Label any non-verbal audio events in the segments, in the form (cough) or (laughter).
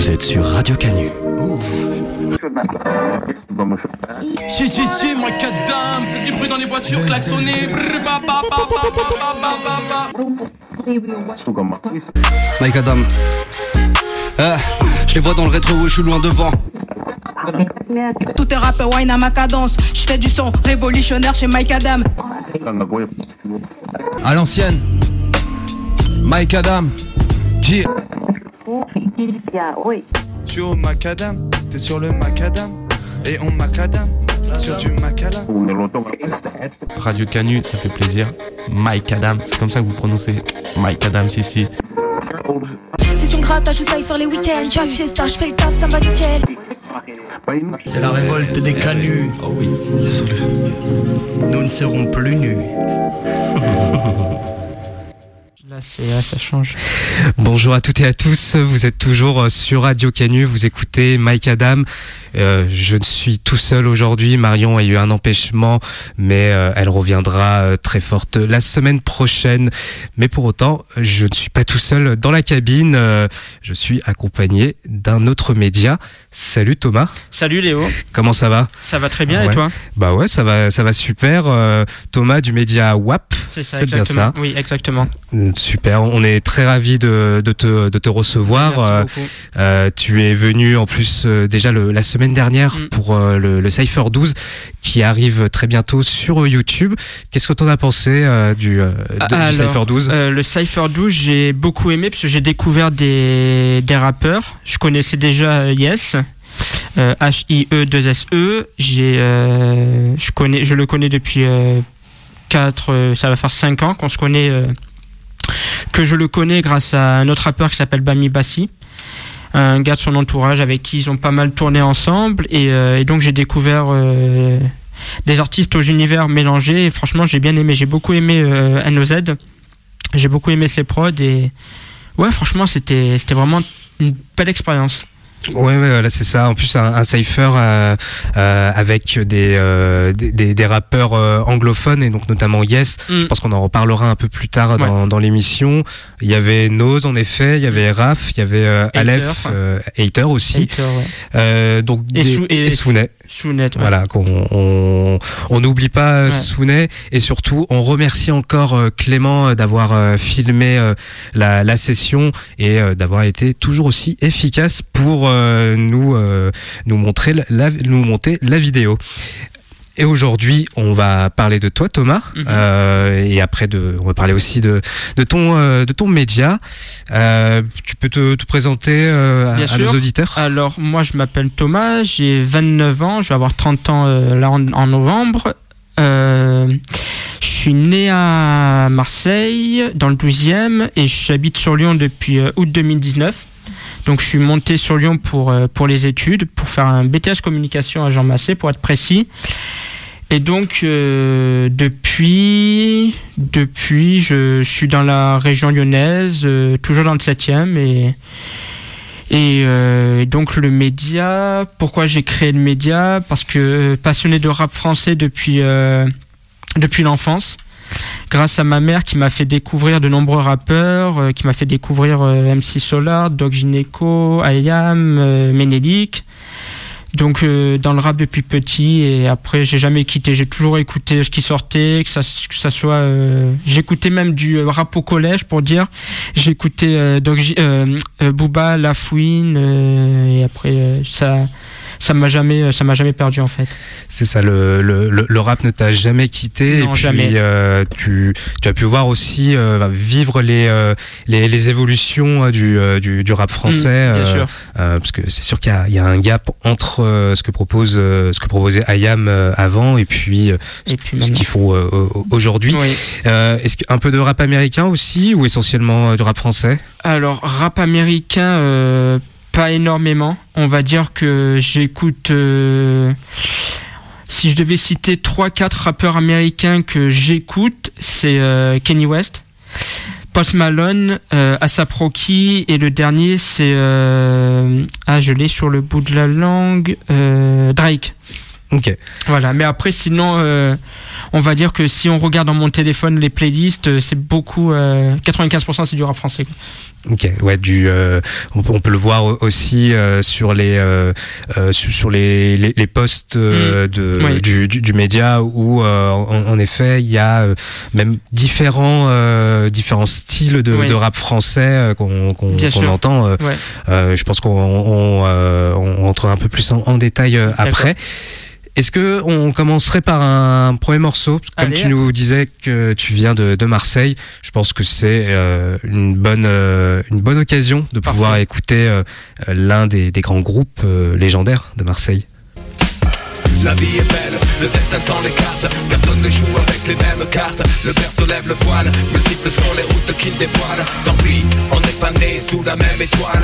Vous êtes sur Radio Canu. Si, si, si, moi, quatre dames, faites du bruit dans les voitures, klaxonnez. Mike Adam. Euh, je les vois dans le rétro, je suis loin devant. Tout est rap, wine à ma cadence. Je fais du son révolutionnaire chez Mike Adam. À l'ancienne, Mike Adam, G. Je suis au macadam, t'es sur le macadam, et on macadam sur du macadam. Radio Canu, ça fait plaisir. Mike Adam, c'est comme ça que vous prononcez Mike Adam, ici. C'est son grattage, je sais faire les week-ends. J'ai une fiesta, je fais le taf, ça me va nickel. C'est la révolte des canuts. Oh oui, Nous ne serons plus nus. (laughs) Là, c'est, là, ça change. Bonjour à toutes et à tous, vous êtes toujours euh, sur Radio Canu, vous écoutez Mike Adam. Euh, je ne suis tout seul aujourd'hui, Marion a eu un empêchement, mais euh, elle reviendra euh, très forte la semaine prochaine. Mais pour autant, je ne suis pas tout seul dans la cabine, euh, je suis accompagné d'un autre média. Salut Thomas, Salut Léo, comment ça va? Ça va très bien Ouais. et toi? Bah ouais, ça va, ça va super. Euh, Thomas du média WAP, C'est ça, C'est bien exactement. ça. Oui, exactement. Super, on est très ravis de, de, te, de te recevoir. Euh. Euh, tu es venu en plus euh, déjà le, la semaine dernière Mm. pour euh, le, le Cypher 12 qui arrive très bientôt sur YouTube. Qu'est-ce que tu en as pensé du, Cypher 12 euh, le Cypher 12, j'ai beaucoup aimé parce que j'ai découvert des, des rappeurs. Je connaissais déjà Yes. Euh, H-I-E-2-S-E. J'ai, euh, je, connais, je le connais depuis 4, ça va faire 5 ans qu'on se connaît. Que je le connais grâce à un autre rappeur qui s'appelle Bami Bassi. Un gars de son entourage avec qui ils ont pas mal tourné ensemble. Et, euh, donc j'ai découvert euh, des artistes aux univers mélangés. Et franchement, j'ai bien aimé. J'ai beaucoup aimé euh, NOZ. J'ai beaucoup aimé ses prods. Et ouais, franchement, c'était c'était vraiment une belle expérience. Ouais, ouais, voilà, c'est ça. En plus, un, un Cypher euh, euh, avec des, euh, des, des, des rappeurs euh, anglophones et donc notamment Yes. Mm. Je pense qu'on en reparlera un peu plus tard dans, dans l'émission. Il y avait Nose en effet, il y avait Raph, il y avait euh. Aleph, euh, Hater aussi. Hater, ouais. Euh, donc Et des- et- et Sounet. Sounet, ouais. Voilà, qu'on on on n'oublie pas. Sounet et surtout on remercie encore Clément d'avoir filmé euh, la, la session et euh, d'avoir été toujours aussi efficace pour euh, nous euh, nous montrer la- nous monter la vidéo. Et aujourd'hui, on va parler de toi, Thomas, Mhm. euh, et après de, on va parler aussi de de ton euh, de ton média. Euh, tu peux te, te présenter euh, à, nos auditeurs. Alors, moi, je m'appelle Thomas, j'ai 29 ans, je vais avoir 30 ans euh, là en, en novembre. Euh, je suis né à Marseille, dans le 12e, et j'habite sur Lyon depuis euh, août 2019. Donc, je suis monté sur Lyon pour, euh, les études, pour faire un BTS communication à Jean Massé, pour être précis. Et donc, euh, depuis, depuis je, suis dans la région lyonnaise, euh, toujours dans le 7e, et. Donc le média, pourquoi j'ai créé le média? Parce que passionné de rap français depuis l'enfance, grâce à ma mère qui m'a fait découvrir de nombreux rappeurs, euh, qui m'a fait découvrir euh, MC Solar, Doc Gineco, Ayam, euh. Donc euh, dans le rap depuis petit et après j'ai jamais quitté, j'ai toujours écouté ce qui sortait, que ça, que ça soit, j'écoutais même du rap au collège pour dire, j'écoutais Doc euh, Booba, La Fouine euh, et après ça, ça m'a jamais, ça m'a jamais perdu en fait. C'est ça, le, le, le, rap ne t'a jamais quitté Non, et puis jamais. euh, tu, tu as pu voir aussi euh, vivre les, euh, les, les évolutions euh, du, euh, du, du rap français. Mm, bien euh, sûr. euh, parce que c'est sûr qu'il y a, il y a un gap entre euh, ce que propose euh, ce que proposait Ayam euh, avant et puis, euh, ce, Et puis ce qu'ils font euh, au- aujourd'hui. Oui. Euh, Est-ce qu'un peu de rap américain aussi ou essentiellement euh, du rap français? Alors, rap américain, euh, pas énormément. On va dire que j'écoute. euh, si je devais citer 3-4 rappeurs américains que j'écoute, c'est euh, Kenny West, Post Malone, euh, ASAP Rocky, et le dernier, c'est. euh, ah, je l'ai sur le bout de la langue. euh, Drake. Ok. Voilà, mais après, sinon, euh, on va dire que si on regarde dans mon téléphone les playlists, euh, c'est beaucoup. euh, 95% c'est du rap français. Ok, ouais, du, euh, on, peut, on peut le voir aussi euh, sur les euh, euh, sur, les, les, les posts euh, de Oui. du, du, du média où euh, en, en effet il y a même différents euh, différents styles de, Oui. de rap français qu'on qu'on entend. Ouais. je pense qu'on on, euh, on rentrera un peu plus en, en détail après. Est-ce que on commencerait par un premier morceau? Parce que Comme tu nous disais que tu viens de, de Marseille, je pense que c'est euh, une bonne euh, une bonne occasion de pouvoir Parfait. écouter euh, l'un des, des grands groupes euh, légendaires de Marseille. La vie est belle, le destin sans les cartes Personne ne joue avec les mêmes cartes. Le berceau lève le voile, multiples sont les routes qu'il dévoile. Tant pis, on n'est pas né sous la même étoile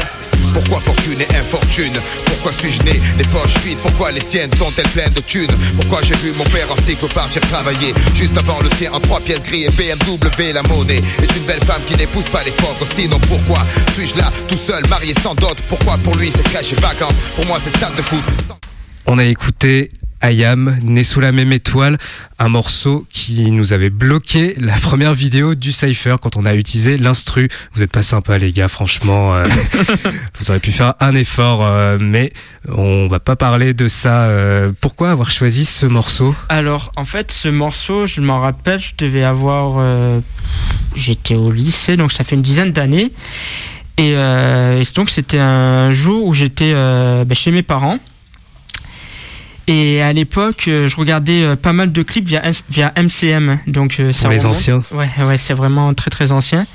Pourquoi fortune et infortune? Pourquoi suis-je né? Les poches vides Pourquoi les siennes sont-elles pleines de thunes? Pourquoi j'ai vu mon père en cycle partir travailler Juste avant le sien en trois pièces gris et BMW La monnaie. Est une belle femme qui n'épouse pas les pauvres Sinon pourquoi suis-je là tout seul marié sans dot? Pourquoi pour lui c'est crèche et vacances? Pour moi c'est stade de foot. On a écouté Ayam, né sous la même étoile, un morceau qui nous avait bloqué la première vidéo du Cypher quand on a utilisé l'instru. Vous êtes pas sympa les gars, franchement. euh, (laughs) vous auriez pu faire un effort, euh, mais on va pas parler de ça. euh, pourquoi avoir choisi ce morceau? Alors, en fait, ce morceau, je m'en rappelle, je devais avoir. J'étais au lycée, donc ça fait une dizaine d'années. Et, et donc, c'était un jour où j'étais ben, chez mes parents. Et à l'époque, euh, je regardais euh, pas mal de clips via, via MCM. Donc, euh, ça les anciens. Ouais, ouais, c'est vraiment très très ancien.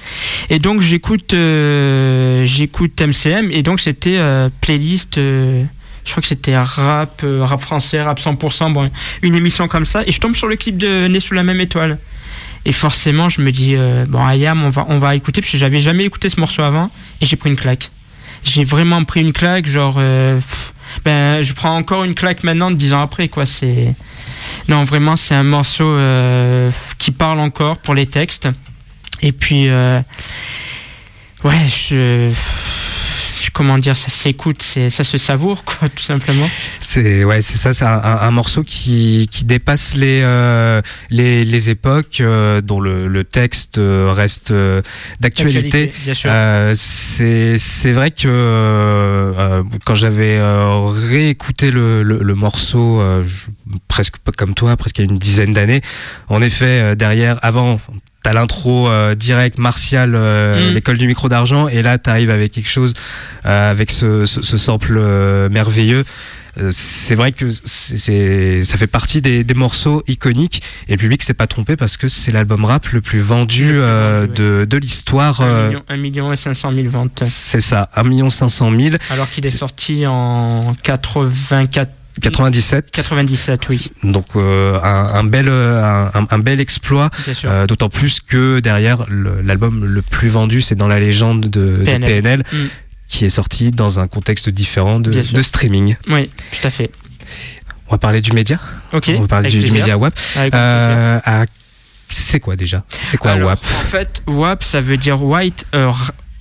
Et donc j'écoute euh, j'écoute MCM et donc c'était euh, playlist euh, je crois que c'était rap euh, rap français, rap 100%, bon, une émission comme ça et je tombe sur le clip de Né sous la même étoile. Et forcément, je me dis euh, bon Ayam, on va on va écouter parce que j'avais jamais écouté ce morceau avant et j'ai pris une claque. J'ai vraiment pris une claque genre euh, pff, ben je prends encore une claque maintenant dix ans après quoi, c'est non, vraiment, c'est un morceau euh, qui parle encore pour les textes. Et puis, euh, ouais, je, je- comment dire, ça s'écoute, ça se savoure, (laughs) quoi, tout simplement. C'est ouais, c'est ça, c'est un, morceau qui, qui dépasse les euh, les, les époques, euh, dont le, le texte euh, reste euh, d'actualité. Euh, c'est c'est vrai que euh, quand j'avais euh, réécouté le, le, le morceau, euh, je- presque pas comme toi, presque il y a une dizaine d'années, en effet, euh, derrière, avant. T'as l'intro euh, direct martial, euh, Mm. l'école du micro d'argent, et là t'arrives avec quelque chose, euh, avec ce, ce, ce sample euh, merveilleux. Euh, c'est vrai que c'est, ça fait partie des, des morceaux iconiques et le public s'est pas trompé parce que c'est l'album rap le plus vendu, euh, de, de l'histoire. Un euh, million, million et 500 000 ventes. c'est ça, 1 500 000, Alors qu'il est sorti en 84, 97. 97, oui, Donc euh, un, un bel euh, un, un- bel exploit. euh, D'autant plus que derrière l'album le plus vendu, c'est dans la légende de de PNL. Mm. qui est sorti dans un contexte différent de, streaming. Oui, tout à fait. On va parler du média. Ok. On va parler du, média WAP. Euh, à- c'est quoi déjà? C'est quoi alors, WAP En fait, WAP, ça veut dire White.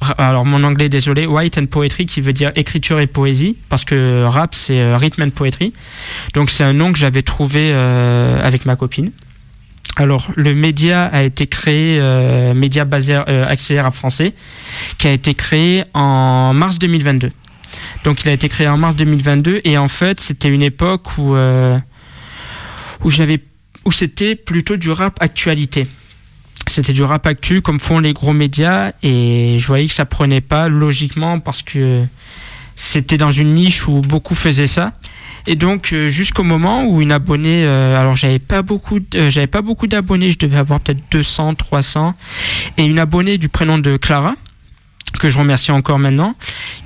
R- alors, mon anglais, désolé. White and Poetry, qui veut dire écriture et poésie. Parce que rap, c'est euh, Rhythm and Poetry. Donc, c'est un nom que j'avais trouvé euh, avec ma copine. Alors, le média a été créé, euh, média basé euh, axé rap français, qui a été créé en mars 2022. Donc, il a été créé en mars 2022. Et en fait, c'était une époque où, euh, où j'avais où c'était plutôt du rap actualité. C'était du rap actu comme font les gros médias et je voyais que ça prenait pas logiquement parce que c'était dans une niche où beaucoup faisaient ça. Et donc euh, jusqu'au moment où une abonnée, euh, alors j'avais pas beaucoup, euh, j'avais pas beaucoup d'abonnés, je devais avoir peut-être 200, 300, et une abonnée du prénom de Clara que je remercie encore maintenant,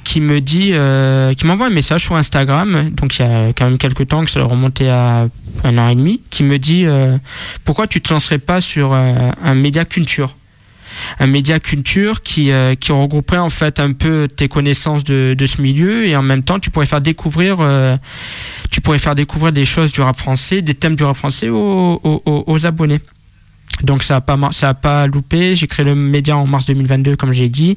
qui me dit, euh, qui m'envoie un message sur Instagram, donc il y a quand même quelques temps que ça remontait à un an et demi, qui me dit euh, pourquoi tu te lancerais pas sur euh, un média culture? Un média culture qui, regrouperait en fait un peu tes connaissances de, ce milieu et en même temps tu pourrais faire découvrir tu pourrais faire découvrir des choses du rap français des thèmes du rap français aux abonnés donc ça a pas ça a pas loupé. J'ai créé le média en mars 2022 comme j'ai dit.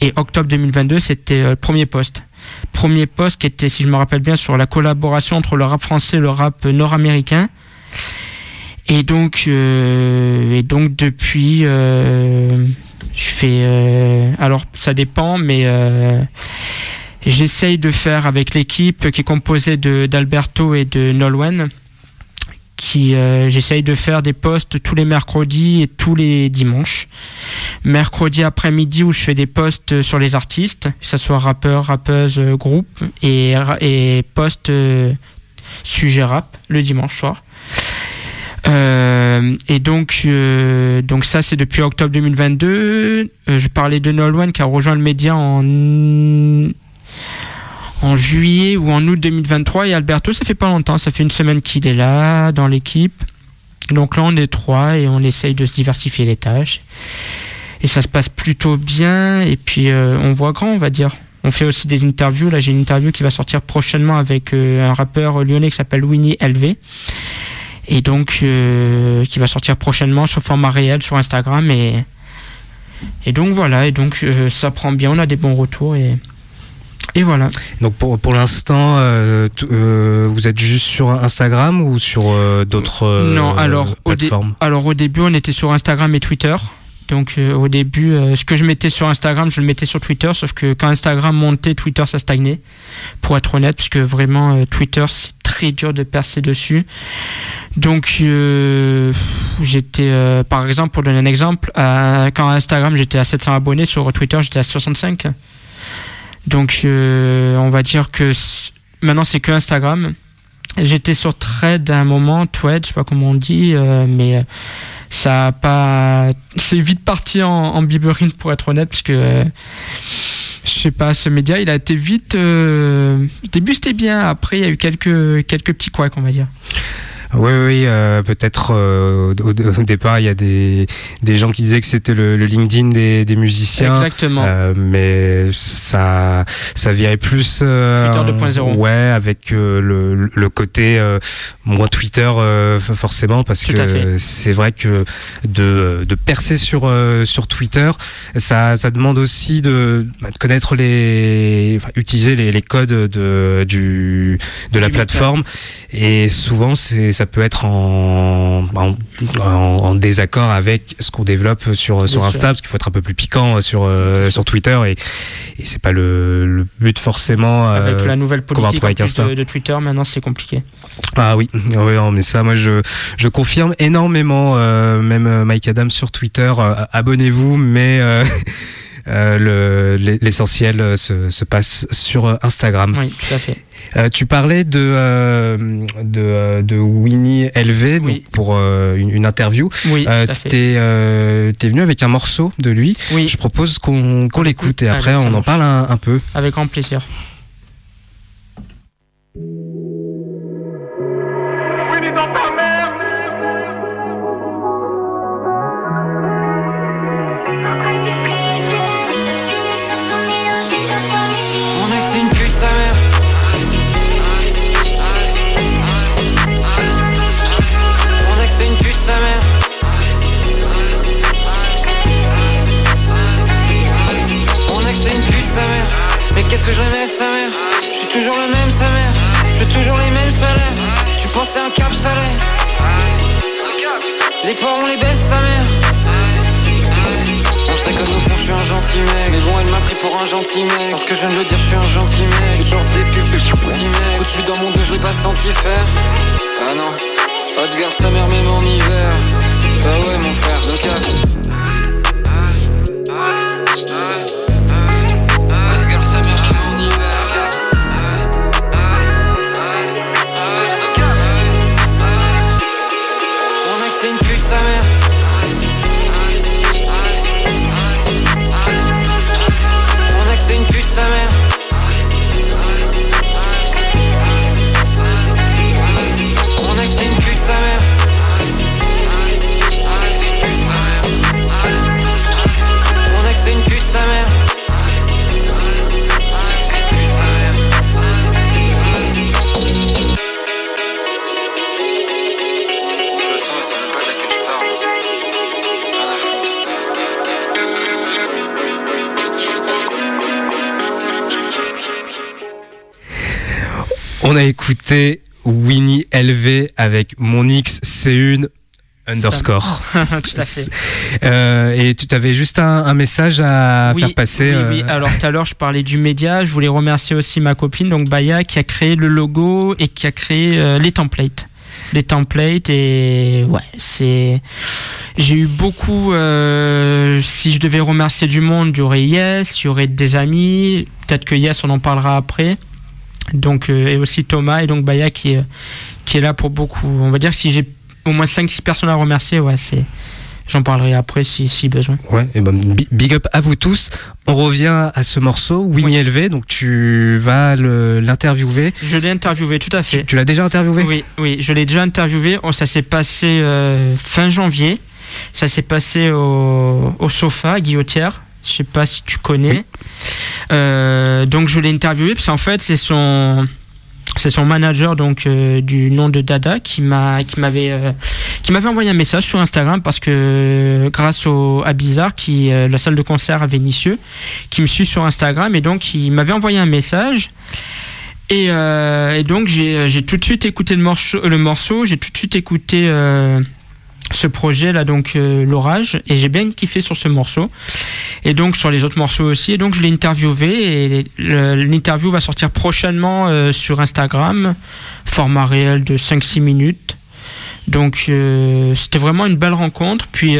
Et octobre 2022 c'était euh, le premier poste. Premier poste qui était si je me rappelle bien sur la collaboration entre le rap français et le rap nord-américain. Et donc, euh, depuis, euh, Je fais. alors, ça dépend, mais j'essaye de faire avec l'équipe qui est composée d'Alberto et de Nolwenn qui euh, j'essaye de faire des posts tous les mercredis et tous les dimanches. Mercredi après-midi où je fais des posts sur les artistes, que ce soit rappeurs, rappeuses, euh, groupes, et, et posts euh, sujet rap le dimanche soir. et donc, donc ça c'est depuis octobre 2022. je parlais de Nolwenn qui a rejoint le média en en juillet ou en août 2023 et Alberto ça fait pas longtemps, ça fait une semaine qu'il est là dans l'équipe. Donc là on est trois et on essaye de se diversifier les tâches. Et ça se passe plutôt bien et puis euh, on voit grand on va dire. On fait aussi des interviews. Là j'ai une interview qui va sortir prochainement avec euh, un rappeur lyonnais qui s'appelle Winnie LV. Et donc euh, qui va sortir prochainement sur format réel sur Instagram et, et donc voilà, et donc ça prend bien, on a des bons retours et et voilà. Donc pour, pour l'instant, euh, euh, vous êtes juste sur Instagram ou sur euh, d'autres Non, alors, plateformes au alors au début, on était sur Instagram et Twitter. Donc au début, ce que je mettais sur Instagram, je le mettais sur Twitter, sauf que quand Instagram montait, Twitter ça stagnait, pour être honnête, parce que vraiment Twitter c'est très dur de percer dessus. Donc j'étais, par exemple, pour donner un exemple, quand Instagram j'étais à 700 abonnés, sur Twitter j'étais à 65. Donc euh, on va dire que maintenant c'est que Instagram. J'étais sur Thread à un moment, Thread, je sais pas comment on dit, euh, mais euh, ça a pas. C'est vite parti en, en pour être honnête, parce que je sais pas, ce média il a été vite. au début c'était bien, après il y a eu quelques, quelques petits couacs, on va dire. Oui, oui, euh, peut-être euh, au, départ, il y a des, des gens qui disaient que c'était le, le, LinkedIn des, des musiciens. Exactement. Euh, mais ça, ça virait plus. Euh, Twitter 2.0. Ouais, avec euh, le, le côté moins Twitter forcément, parce que c'est vrai que de, de percer sur sur Twitter, ça, ça demande aussi de, bah, de connaître les, enfin, utiliser les, les codes de du de la plateforme. Et souvent, c'est ça peut être en, en, désaccord avec ce qu'on développe sur, sur Insta, parce qu'il faut être un peu plus piquant sur, euh, sur Twitter, et, et c'est pas le, le, but forcément. Euh, avec la nouvelle politique de, de, Twitter, maintenant c'est compliqué. Ah oui, oui mais ça, moi je, je confirme énormément, euh, même Mike Adams sur Twitter, abonnez-vous, mais... (laughs) Euh, l'essentiel euh, se, se, passe sur euh, Instagram. Oui, tout à fait. Euh, tu parlais de, euh, de, de, Winnie LV pour une, une, interview. Oui, euh, tu es, es, venu avec un morceau de lui. Oui. Je propose qu'on qu l'écoute et après on en parle un, un, peu. Avec grand plaisir. Qu'est-ce que je sa mère. Je suis toujours le même sa mère. Je toujours les mêmes salaires. Tu pensais un cap salaire. Les parents les baissent sa mère. On sait comme au fond je suis un gentil mec. Mais bon elle m'a pris pour un gentil mec. Parce que je viens de le dire je suis un gentil mec. Je porte des pubs je je suis dans mon dos je l'ai pas senti faire. Ah non. Haute garde sa mère même en hiver. Bah ouais mon frère le cap On a écouté Winnie LV avec Mon X, c'est une underscore. (laughs) Tout à fait. Euh, et tu avais juste un, un message à Oui, faire passer. Oui, oui. euh, Alors tout à l'heure, je parlais du média. Je voulais remercier aussi ma copine, donc Baya, qui a créé le logo et qui a créé euh, les templates. Les templates et ouais, c'est. J'ai eu beaucoup. euh, si je devais remercier du monde, il y aurait Yes, il y aurait des amis. Peut-être que Yes, on en parlera après. Donc euh, et aussi Thomas et donc Baya qui est qui est là pour beaucoup. On va dire que si j'ai au moins 5-6 personnes à remercier, ouais, c'est. J'en parlerai après si, si besoin. Ouais, et ben, bi- big up à vous tous. On revient à ce morceau, Wing Élevé. Donc tu vas l'interviewer. Je l'ai interviewé, tout à fait. Tu l'as déjà interviewé? Oui, oui, je l'ai déjà interviewé. Oh, ça s'est passé euh, fin janvier. Ça s'est passé au, au sofa, à Guillotière. Je sais pas si tu connais. Euh, donc je l'ai interviewé parce qu'en fait c'est son c'est son manager donc euh, du nom de Dada qui m'a qui m'avait euh, qui m'avait envoyé un message sur Instagram parce que grâce au à Bizarre qui euh, la salle de concert à Vénissieux qui me suit sur Instagram et donc il m'avait envoyé un message et, et donc j'ai j'ai tout de suite écouté le morceau le morceau j'ai tout de suite écouté ce projet là donc euh, l'orage et j'ai bien kiffé sur ce morceau. Et donc sur les autres morceaux aussi. Et donc je l'ai interviewé et l'interview va sortir prochainement euh, sur Instagram. Format réel de 5-6 minutes. Donc euh, c'était vraiment une belle rencontre. Puis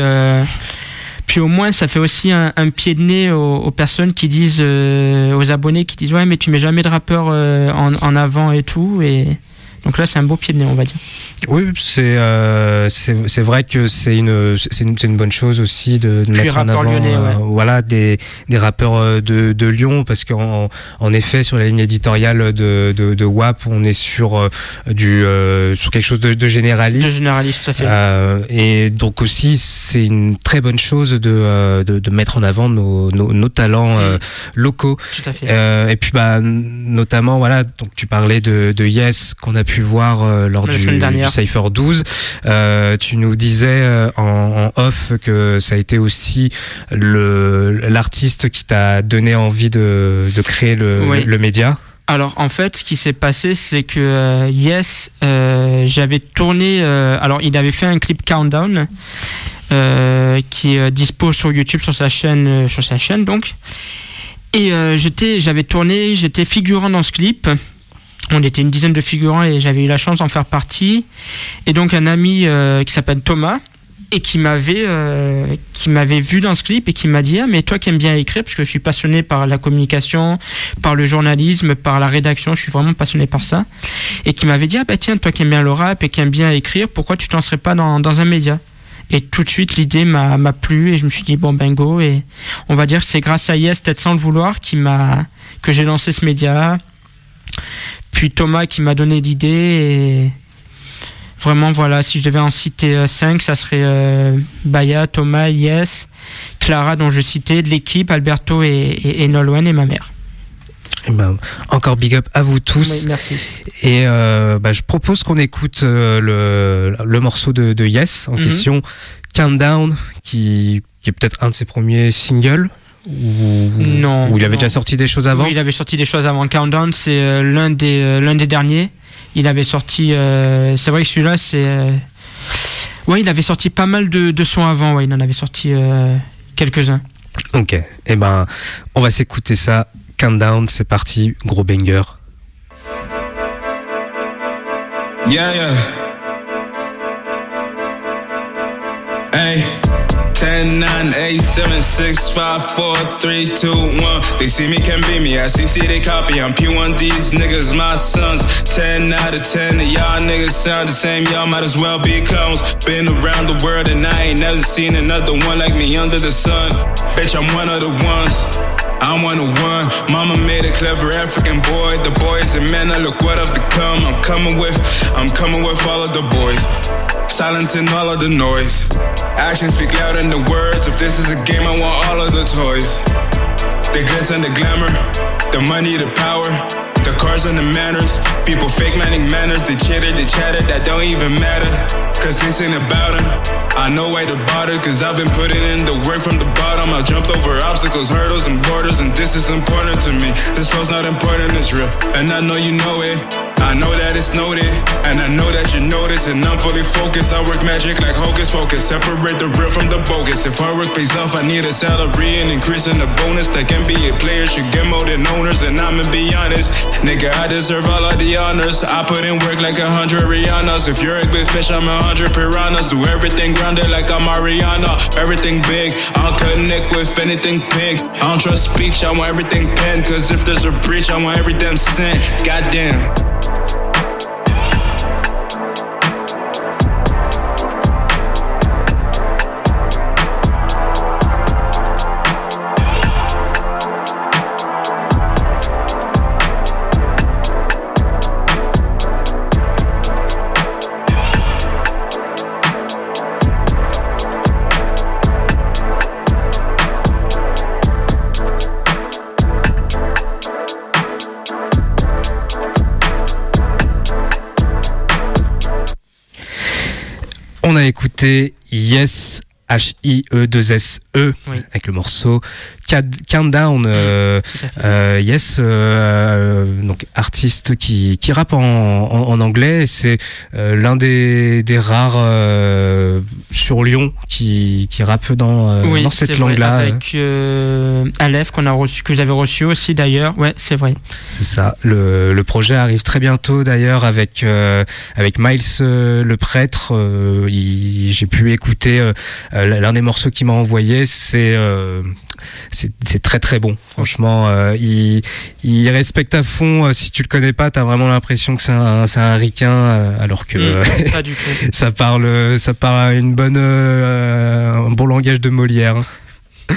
puis au moins ça fait aussi un, pied de nez aux, personnes qui disent aux abonnés qui disent ouais mais tu mets jamais de rappeur en, en avant et tout et donc là c'est un beau pied de nez on va dire Oui, c'est euh, c'est vrai que c'est une une, une bonne chose aussi de, de mettre en avant lyonnais, ouais. euh, voilà des des rappeurs euh, de de Lyon parce qu'en en effet sur la ligne éditoriale de de, de WAP on est sur du euh, sur quelque chose de, de généraliste. De généraliste, tout à fait. Et donc aussi c'est une très bonne chose de de, de mettre en avant nos nos, nos talents locaux. Tout à fait. Et puis bah notamment voilà donc tu parlais de, de Yes qu'on a pu voir euh, lors du, du Cypher 12 Euh, tu nous disais euh, en, en off que ça a été aussi le l'artiste qui t'a donné envie de, de créer le, Oui. le, le média Alors en fait, ce qui s'est passé, c'est que euh, Yes, euh, j'avais tourné. euh, alors il avait fait un clip Countdown qui est dispo sur YouTube sur sa chaîne, sur sa chaîne donc. Et j'étais, j'avais tourné, j'étais figurant dans ce clip. On était une dizaine de figurants et j'avais eu la chance d'en faire partie. Et donc un ami euh, qui s'appelle Thomas et qui m'avait euh, qui m'avait vu dans ce clip et qui m'a dit ah, mais toi qui aimes bien écrire parce que je suis passionné par la communication par le journalisme par la rédaction je suis vraiment passionné par ça et qui m'avait dit ah bah tiens toi qui aimes bien le rap et qui aime bien écrire pourquoi tu te lancerais pas dans, dans un média? Et tout de suite l'idée m'a m'a plu et je me suis dit bon ben go et on va dire que c'est grâce à Yes peut-être sans le vouloir qui m'a que j'ai lancé ce média puis Thomas qui m'a donné l'idée et Vraiment, voilà, si je devais en citer 5, ça serait euh, Baya, Thomas, Yes, Clara, dont je citais, de l'équipe, Alberto et, et, et Nolwenn et ma mère. Eh ben, encore big up à vous tous. Oui, merci. Et euh, bah, je propose qu'on écoute euh, le, le morceau de, de Yes en Mhm. question, Countdown, qui, qui est peut-être un de ses premiers singles. Ou, Non. Ou il avait non. déjà sorti des choses avant Oui, il avait sorti des choses avant. Countdown, c'est euh, l'un des, euh, l'un des derniers. Il avait sorti. euh, c'est vrai que celui-là, c'est. euh, ouais, il avait sorti pas mal de, de sons avant. Ouais, il en avait sorti euh, quelques-uns. Ok. Eh ben, on va s'écouter ça. Countdown, c'est parti. Gros banger. Yeah, yeah. Hey. 10, 9, 8, 7, 6, 5, 4, 3, 2, 1. They see me, can be me. I see, see, they copy. I'm P1, these niggas, my sons. 10 out of 10, and y'all niggas sound the same. Y'all might as well be clones. Been around the world, and I ain't never seen another one like me under the sun. Bitch, I'm one of the ones. I'm one of one. Mama made a clever African boy. The boys and men, I look what I've become. I'm coming with, I'm coming with all of the boys. Silencing all of the noise. Actions speak louder than the words. If this is a game, I want all of the toys. The glitz and the glamour, the money, the power, the cars and the manners. People fake manning manners, the chitter, the chatter that don't even matter. Cause this ain't about them. I know why to bother, cause I've been putting in the work from the bottom. I jumped over obstacles, hurdles, and borders, and this is important to me. This flow's not important, it's real. And I know you know it. I know that it's noted, and I know that you notice, and I'm fully focused. I work magic like hocus pocus, separate the real from the bogus. If hard work pays off, I need a salary and increasing the bonus. That can be NBA players should get more than owners, and I'ma be honest, nigga, I deserve all of the honors. I put in work like a hundred Rihannas. If you're a good fish, I'm a hundred piranhas. Do everything grounded like I'm Mariana. Everything big, I'll connect with anything pink. I don't trust speech, I want everything penned. Cause if there's a breach, I want every damn cent. Goddamn. On a écouté Yes H-I-E-2-S-E avec le morceau Countdown. Euh, euh, yes, euh, donc artiste qui, qui rappe en, en, anglais. C'est l'un des, des rares sur Lyon qui, qui rappe dans, dans cette langue-là. Avec Aleph qu'on a reçu, que avez reçu aussi d'ailleurs. Ouais, c'est vrai. C'est ça. Le, le projet arrive très bientôt d'ailleurs avec avec Miles le prêtre. J'ai pu écouter euh, l'un des morceaux qu'il m'a envoyé, c'est euh, c'est très très bon. Franchement, euh, il, il respecte à fond. si tu le connais pas, t'as vraiment l'impression que c'est un, un ricain, alors que mm, (laughs) pas du tout. ça parle, ça parle une bonne, un bon langage de Molière. (laughs)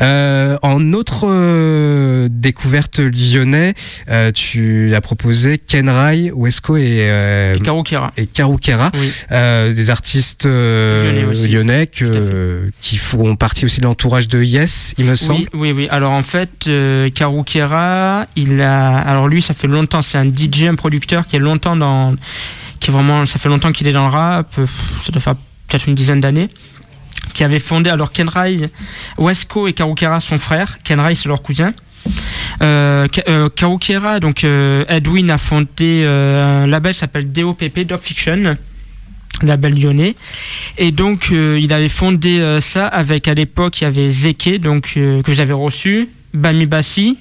Euh, en autre euh, découverte lyonnais, euh, tu as proposé Ken Rai, Wesco et, et Karukera. Et Karukera, des artistes lyonnais, qui font partie aussi de l'entourage de Yes, il me semble. Oui, oui, Alors en fait, Karukera, il a, alors lui, ça fait longtemps, c'est un DJ, un producteur qui est longtemps dans, qui est vraiment, ça fait longtemps qu'il est dans le rap. Ça doit faire peut-être une dizaine d'années qui avait fondé, alors Kenrai, Wesco et Karukera sont frères, Kenrai c'est leur cousin. Euh, euh Karukera, donc euh, Edwin a fondé euh, un label qui s'appelle DOPP, Dog Fiction, label lyonnais. Et donc il avait fondé ça avec à l'époque il y avait Zeke, donc que j'avais reçu, Bami Bassi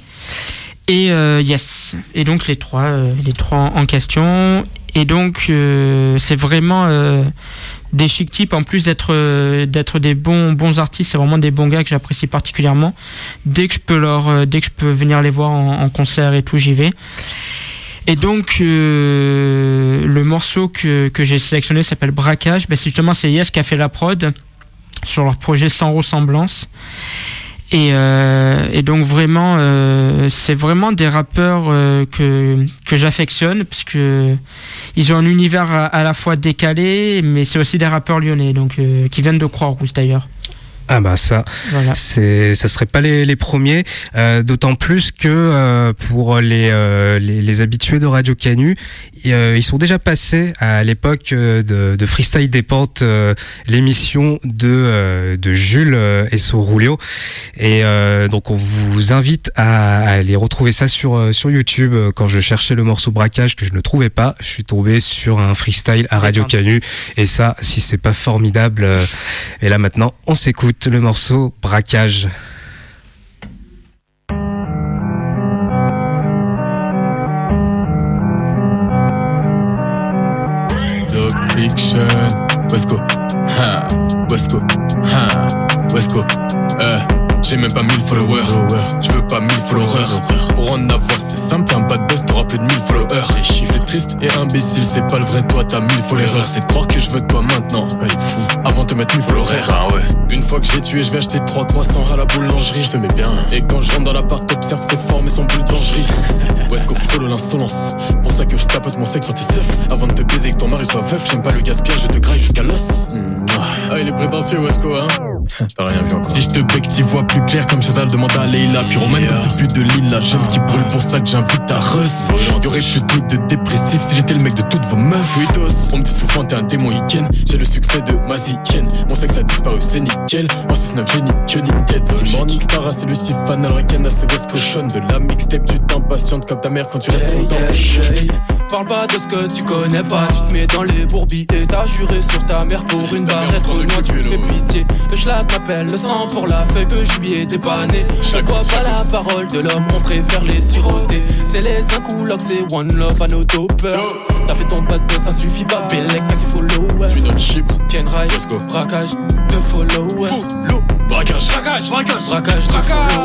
et Yes. Et donc les trois, les trois en question. Et donc c'est vraiment des chic types en plus d'être euh, d'être des bons bons artistes c'est vraiment des bons gars que j'apprécie particulièrement. Dès que je peux leur euh, dès que je peux venir les voir en, concert et tout j'y vais. Et donc euh, le morceau que, que j'ai sélectionné s'appelle Braquage. Ben, justement c'est Yes qui a fait la prod sur leur projet Sans ressemblance et, et, donc vraiment, c'est vraiment des rappeurs que, que j'affectionne parce que ils ont un univers à, la fois décalé, mais c'est aussi des rappeurs lyonnais, donc euh, qui viennent de Croix-Rousse d'ailleurs. Ah bah ça, voilà. c'est, ça serait pas les, les premiers, euh, d'autant plus que euh, pour les, euh, les, les habitués de Radio Canu, euh, ils sont déjà passés à l'époque euh, de, de, Freestyle des Pentes, l'émission de, de Jules et Sorulio, et donc on vous invite à, à, aller retrouver ça sur sur YouTube. Quand je cherchais le morceau braquage que je ne trouvais pas, je suis tombé sur un freestyle à Radio Canu, et ça, si c'est pas formidable, et là maintenant on s'écoute le morceau Braquage. West go, ha, West go, ha, West go, uh. J'ai même pas 1000 followers, je veux pas 1000 followers. Pour en avoir, c'est simple, un bad buzz, t'auras plus de 1000 followers. C'est triste et imbécile, c'est pas le vrai toi, t'as 1000 followers. C'est de croire que je veux toi maintenant, avant de te mettre 1000 followers. Ah Une fois que j'ai tué, je vais acheter 3 croissants à la boulangerie. Je te mets bien. Et quand je rentre dans l'appart, t'observes ses formes et son but dangerie. Où est-ce qu'on frôle l'insolence? Pour ça que je tapote mon sexe sur tes seufs. Avant de te baiser que ton mari soit veuf, j'aime pas le gaspillage, je te graille jusqu'à l'os. Hmm. Ah, il est prétentieux, Wesco, hein (laughs) T'as rien vu encore. Si je te bec, t'y vois plus clair comme Chazal demande à Leila. Puis Roman, yeah. c'est plus de l'île, la jeune qui brûle pour ça que j'invite à Russ. Y'aurait plus de de dépressif si j'étais le mec de toutes vos meufs. On me dit souvent t'es un démon Iken. J'ai le succès de Maziken. Mon sexe a disparu, c'est nickel. En 6-9, j'ai ni queue ni tête. C'est Morning Star, c'est Lucy Fan, Alrican, c'est West Cochon. De la mixtape, tu t'impatientes comme ta mère quand tu restes trop dans le Parle pas de ce que tu connais pas, tu te mets dans les bourbiers et t'as juré sur ta mère pour une barre trop loin, tu fais pitié. Le schlag m'appelle, le sang pour la feuille que je lui ai dépanné. Je vois pas la parole de l'homme, on préfère les siroter. C'est les incoulocs, c'est one love à nos topers. T'as fait ton bad ça suffit pas, Bellec, tu follow. Suis dans le chip, Ken Rai, braquage de follow. Braquage, braquage, braquage, braquage follow.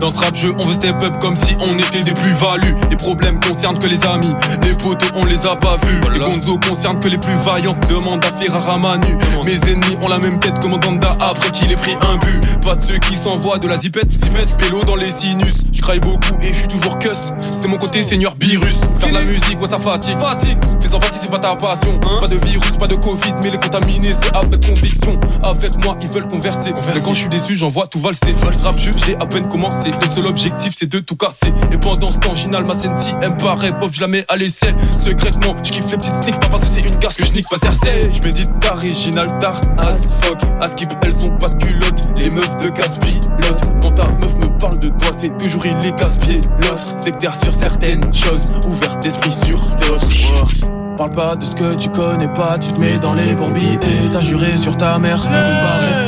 Dans ce rap jeu, on veut step up comme si on était des plus-values. Les problèmes concernent que les amis, les potos on les a pas vus. Les gonzos concernent que les plus vaillants. Demande à Ferrara Manu. Mes ennemis ont la même tête que Mandanda après qu'il ait pris un but. Pas de ceux qui s'envoient de la zipette, zipette, pélo dans les sinus. Je craille beaucoup et je suis toujours cuss. C'est mon côté seigneur virus. Faire de la musique, ouais ça fatigue. fatigue. Fais-en pas si c'est pas ta passion. Hein pas de virus, pas de Covid, mais les contaminés c'est avec conviction. Avec moi ils veulent converser. Mais quand je suis déçu, j'envoie tout valser. Rap jeu, j'ai à peine commencé. Le seul objectif c'est de tout casser. Et pendant ce temps, Ginal, ma sensi, aime pareil, bof, je la mets à l'essai. Secrètement, je kiffe les petites sneaks, pas parce que c'est une garce que je nique pas cercé. Je médite original, tar, as, fuck, as skip, elles ont pas de culotte. Les meufs de casse pilote. Quand ta meuf me parle de toi, c'est toujours il les casse-pieds. L'autre, sectaire sur certaines choses, ouvert d'esprit sur d'autres. Parle pas de ce que tu connais pas, tu te mets dans les bourbiers et t'as juré sur ta mère.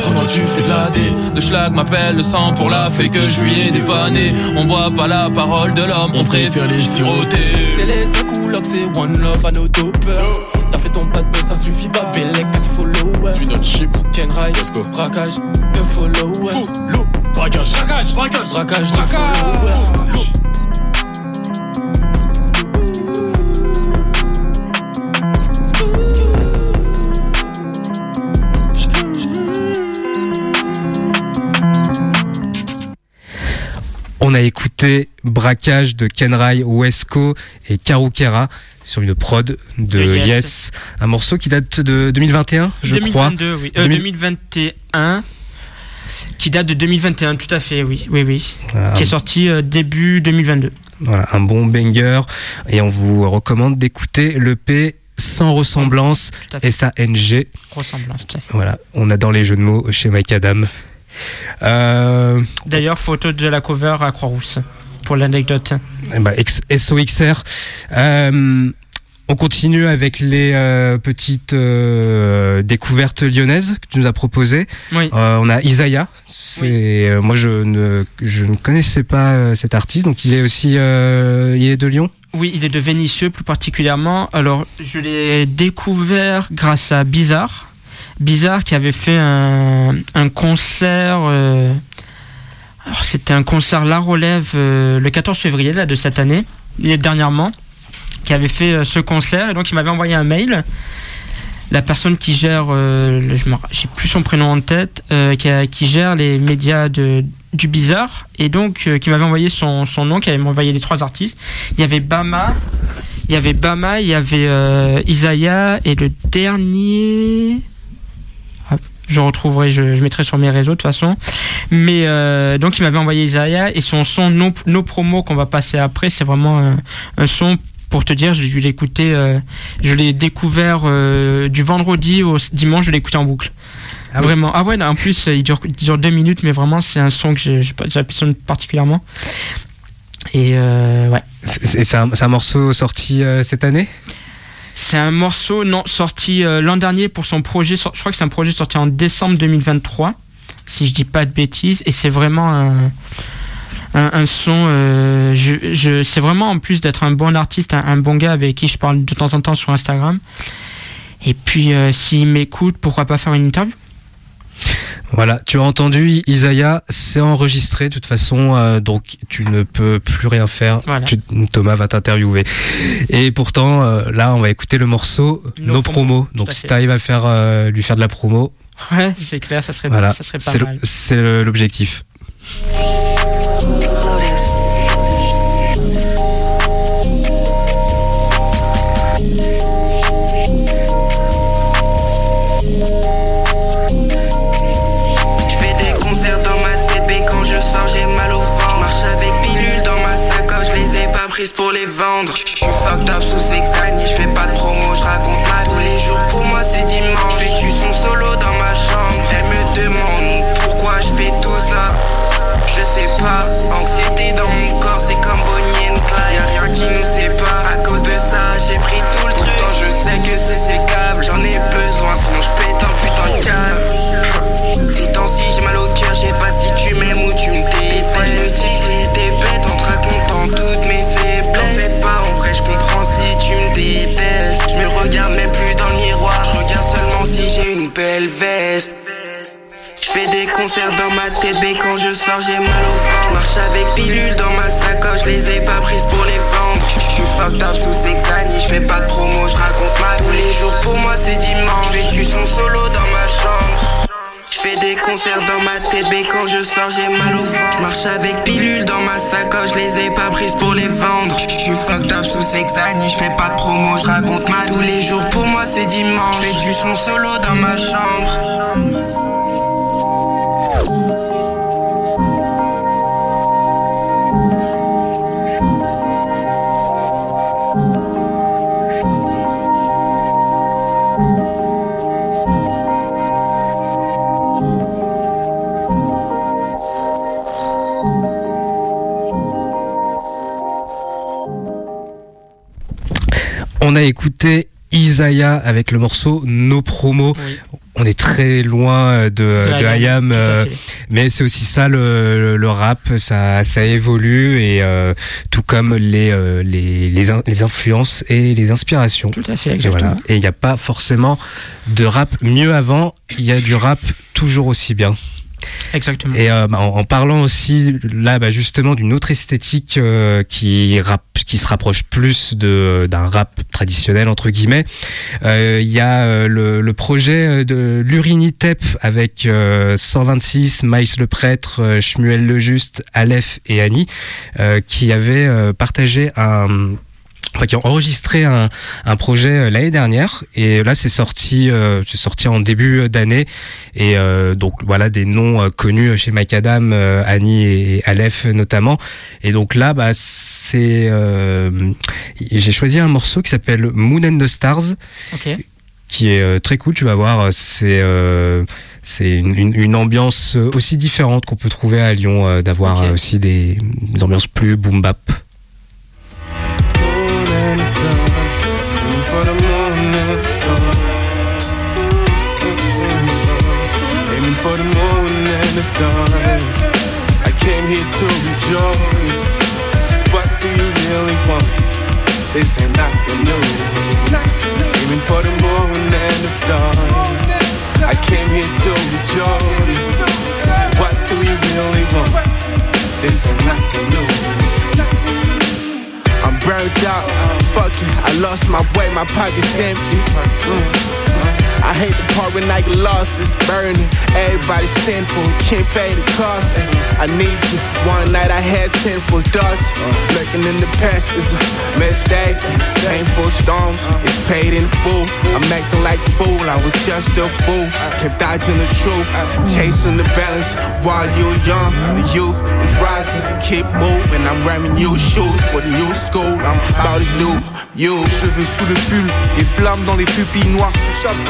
Comment tu fais de la dé Le schlag m'appelle le sang pour la fait que je lui ai dépanné. On boit pas la parole de l'homme, on préfère les siroter. C'est les incoulocs, c'est one love à nos topers. T'as fait ton pas de ça suffit pas, Bellec, tu follow. Suis notre chip, Ken Rai, braquage, de follow. Braquage, braquage, braquage, braquage, de. On a écouté Braquage de Kenrai, Wesco et Karukera sur une prod de yes. yes. un morceau qui date de 2021, je 2022, crois. oui. Euh, 2021, qui date de 2021, tout à fait, oui, oui, oui. Voilà. Qui est sorti euh, début 2022. Voilà, un bon banger et on vous recommande d'écouter l'EP sans ressemblance. S-A-N-G. Ressemblance, tout à fait. Voilà, on adore les jeux de mots chez Mike Adam. Euh, D'ailleurs, photo de la cover à Croix-Rousse, pour l'anecdote. eh ben, SOXR. Euh, on continue avec les euh, petites euh, découvertes lyonnaises que tu nous as proposées. Oui. Euh, on a Isaiah. C'est moi je ne je ne connaissais pas cet artiste, donc il est aussi il est de Lyon? Oui, il est de Vénissieux plus particulièrement. Alors, je l'ai découvert grâce à Bizarre. Bizarre qui avait fait un, concert. euh, alors, c'était un concert La Relève euh, le 14 février de cette année, dernièrement, qui avait fait euh, ce concert. Et donc, il m'avait envoyé un mail. La personne qui gère, euh, je sais plus son prénom en tête, qui, gère les médias de, du Bizarre, et donc qui m'avait envoyé son, nom, qui avait envoyé les trois artistes. Il y avait Bama, il y avait Bama, il y avait Isaiah, et le dernier. Je retrouverai, je, je mettrai sur mes réseaux de toute façon. Mais euh, donc il m'avait envoyé Isaiah et son son no, no promo qu'on va passer après, c'est vraiment un, un son pour te dire, j'ai dû l'écouter, euh, je l'ai découvert euh, du vendredi au dimanche, je l'ai écouté en boucle. Ah oui. vraiment. Ah ouais, non, en plus il dure, il dure deux minutes, mais vraiment c'est un son que j'apprécie particulièrement. Et ouais. C'est un, morceau sorti cette année? C'est un morceau non sorti euh, l'an dernier pour son projet. Je crois que c'est un projet sorti en décembre 2023, si je dis pas de bêtises. Et c'est vraiment un, son. euh, je, je, c'est vraiment en plus d'être un bon artiste, un, un bon gars avec qui je parle de temps en temps sur Instagram. Et puis euh, s'il m'écoute, pourquoi pas faire une interview? Voilà, tu as entendu Isaiah, c'est enregistré de toute façon, euh, donc tu ne peux plus rien faire. Voilà. Tu- Thomas va t'interviewer. Et pourtant, euh, là, on va écouter le morceau Nos promos. Donc si tu arrives à faire, euh, lui faire de la promo, Ouais, c'est clair, ça serait, voilà, ça serait pas mal. c'est l'objectif. Vendre. Je suis fucked up sous Sexani, tête, quand je sors, j'ai mal au. Je marche avec pilules dans ma sacoche, je les ai pas prises pour les vendre. Je suis fucked up sous Sexani, je fais pas de promo, je raconte ma tous les jours. Pour moi, c'est dimanche. Fais du son solo dans ma chambre. Je fais des concerts dans ma tête, mais quand je sors j'ai mal au ventre. Je marche avec pilules dans ma sacoche, je les ai pas prises pour les vendre. Je suis fucked up sous Sexani, je fais pas de promo, je raconte ma tous les jours. Pour moi c'est dimanche, je du son solo dans ma chambre. Écouté Isaiah avec le morceau Nos promos. On est très loin de, de, Hayam, euh, mais c'est aussi ça le, le, rap, ça, ça évolue et euh, tout comme les, euh, les, les, les, influences et les inspirations. Tout à fait, exactement. Et il n'y a pas forcément de rap mieux avant, il y a du rap toujours aussi bien. Exactement. Et euh, en, en, parlant aussi là bah, justement d'une autre esthétique euh, qui rap, qui se rapproche plus de d'un rap traditionnel entre guillemets, euh, il y a le, le, projet de l'Urinitep avec 126, Maïs le prêtre, Shmuel le Juste, Aleph et Annie qui avaient partagé un enfin, qui ont enregistré un, un projet euh, l'année dernière. Et là c'est sorti euh, c'est sorti en début d'année. Et euh, donc voilà des noms euh, connus chez Mike Adam, euh, Annie et Aleph notamment. Et donc là bah c'est j'ai choisi un morceau qui s'appelle Moon and the Stars okay. qui est très cool. Tu vas voir c'est c'est une, une, une, ambiance aussi différente qu'on peut trouver à Lyon d'avoir okay. aussi des, des ambiances plus boom bap the stars, aiming for the the stars. Aiming for the moon and the stars. I came here to rejoice. What do you really want? They say not the news. Aiming for the moon and the stars. I came here to rejoice. What do you really want? They say not the news. I'm burnt out. Fuck it, I lost my way, my pockets empty. Mm. I hate the part when like losses burning. Everybody sinful, can't pay the cost. I need you. One night I had sinful thoughts. Lurking in the past is a mistake. Painful storms, it's paid in full. I'm acting like a fool, I was just a fool. Kept dodging the truth, chasing the balance while you're young. The youth is rising, keep moving. I'm ramming new shoes for the new school. I'm about to do you. Cheveux sous le pull, et flammes dans les pupilles noires.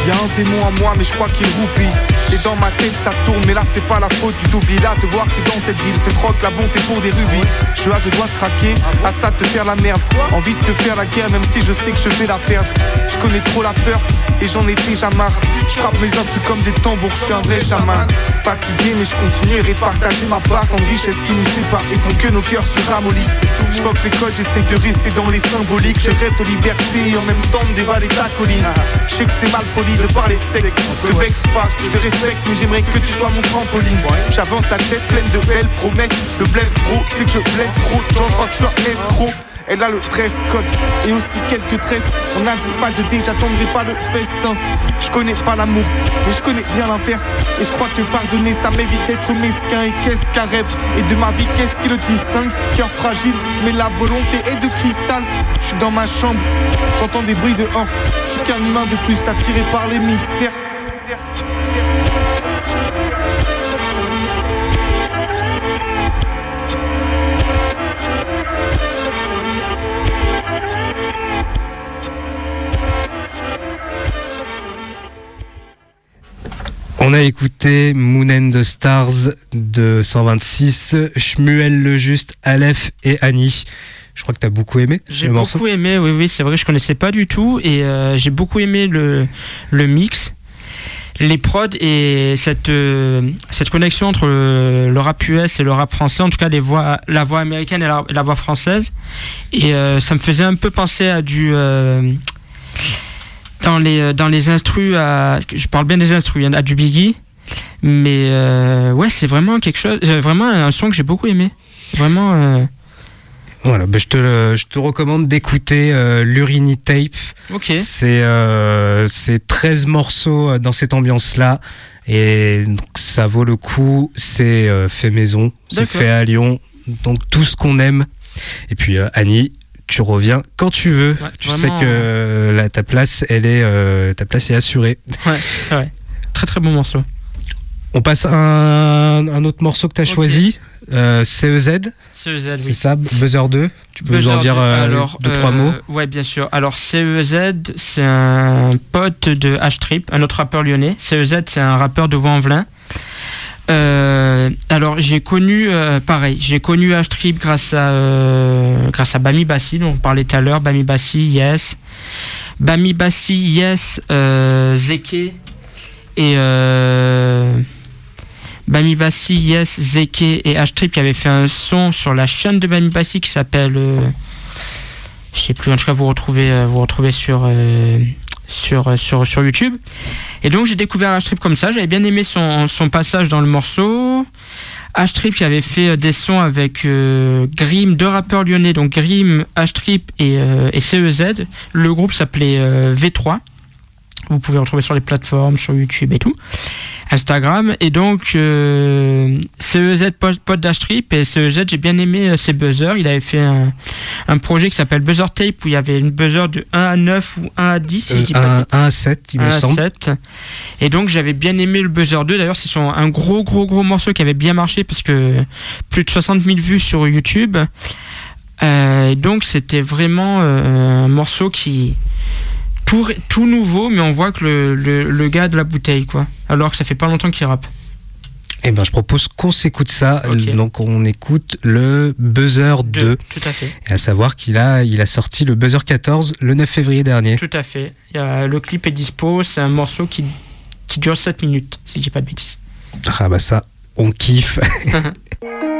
Y'a un démon en moi, mais je crois qu'il roupille. Et dans ma tête ça tourne, mais là c'est pas la faute du tout. Là, de voir que dans cette ville, c'est trop que la bonté pour des rubis. Je suis à deux doigts de craquer, à ça de te faire la merde. Envie de te faire la guerre, même si je sais que je vais la perdre. Je connais trop la peur, et j'en ai déjà marre. Je frappe mes instruments comme des tambours, je suis un vrai chaman. Fatigué, mais je continuerai de partager ma part en richesse qui nous sépare et font que nos cœurs se ramollissent. Je fuck les codes, j'essaie de rester dans les symboliques. Je rêve de liberté et en même temps de dévaler ta colline. Je sais que c'est mal poli de parler de sexe, te vexe pas, je te respecte, mais j'aimerais que tu sois mon trampoline. J'avance la tête pleine de belles promesses. Le blême gros, c'est que je blesse trop. Genre, je crois que je suis un escroc. Elle a le dress code et aussi quelques tresses. On dit pas de dé, j'attendrai pas le festin. Je connais pas l'amour, mais je connais bien l'inverse. Et je crois que pardonner, ça m'évite d'être mesquin. Et qu'est-ce qu'un rêve Et de ma vie, qu'est-ce qui le distingue? Cœur fragile, mais la volonté est de cristal. Je suis dans ma chambre, j'entends des bruits dehors. Je suis qu'un humain de plus attiré par les mystères. On a écouté Moon and the Stars de 126, Shmuel le Juste, Aleph et Annie. Je crois que tu as beaucoup aimé. J'ai beaucoup aimé, oui, oui, c'est vrai, je connaissais pas du tout et euh, j'ai beaucoup aimé le, le mix, les prods et cette, euh, cette connexion entre le, le, rap US et le rap français, en tout cas les voix, la voix américaine et la, la voix française. Et euh, ça me faisait un peu penser à du dans les dans les instrus à, je parle bien des instrus à du Biggie Mais euh, ouais, c'est vraiment quelque chose, euh, vraiment un son que j'ai beaucoup aimé. Vraiment. euh, Voilà, bah, je, te, le- je te recommande d'écouter euh, l'Urini Tape. Ok. C'est euh, c'est 13 morceaux euh, dans cette ambiance-là. Et ça vaut le coup. C'est euh, fait maison, c'est fait à Lyon. Donc tout ce qu'on aime. Et puis euh, Annie, tu reviens quand tu veux. tu vraiment, sais que euh, là, ta place, elle est, euh, ta place est assurée. Ouais, ouais. Très très bon morceau. On passe à un, un autre morceau que tu as choisi, euh, CEZ. CEZ, oui. C'est ça, Buzzer 2. Tu peux nous Buzzer en dire deux, euh, alors, deux, trois mots? Ouais, bien sûr. Alors, CEZ, c'est un pote de H-Trip, un autre rappeur lyonnais. CEZ, c'est un rappeur de Vaux-en-Velin. Euh, alors, j'ai connu, euh, pareil, j'ai connu H-Trip grâce à, euh, grâce à Bami Bassi, dont on parlait tout à l'heure. Bami Bassi, Yes. Bami Bassi, Yes, Zeke et. Bami Bassi, Yes, Zeke et H-Trip qui avaient fait un son sur la chaîne de Bami Bassi qui s'appelle. je sais plus, en tout cas, vous retrouvez, vous retrouvez sur, sur, euh, sur, sur YouTube. Et donc, j'ai découvert H-Trip comme ça. J'avais bien aimé son, son passage dans le morceau. H-Trip qui avait fait euh, des sons avec euh, Grim, deux rappeurs lyonnais, donc Grim, H-Trip et, et CEZ. Le groupe s'appelait euh, V3. Vous pouvez retrouver sur les plateformes, sur YouTube et tout. Instagram. Et donc, euh, CEZ d'H-Trip et CEZ, j'ai bien aimé euh, ses buzzers. Il avait fait un, un projet qui s'appelle Buzzer Tape où il y avait une buzzer de 1 à 9 ou 1 à 10, si je dis pas Euh, un, bêtises. un à 7, il me 1 à semble. 7. Et donc j'avais bien aimé le Buzzer 2. D'ailleurs, c'est un gros, gros, gros morceau qui avait bien marché parce que plus de 60 000 vues sur YouTube. Euh, et donc c'était vraiment euh, un morceau qui tout, tout nouveau, mais on voit que le, le, le gars a de la bouteille, quoi. Alors que ça fait pas longtemps qu'il rappe. Eh ben, je propose qu'on s'écoute ça. Donc, on écoute le Buzzer 2. Tout à fait. Et à savoir qu'il a, il a sorti le Buzzer 14 le 9 février dernier. Tout à fait. Il y a- le clip est dispo. C'est un morceau qui, qui dure 7 minutes, si je dis pas de bêtises. Ah bah ça, on kiffe. (laughs)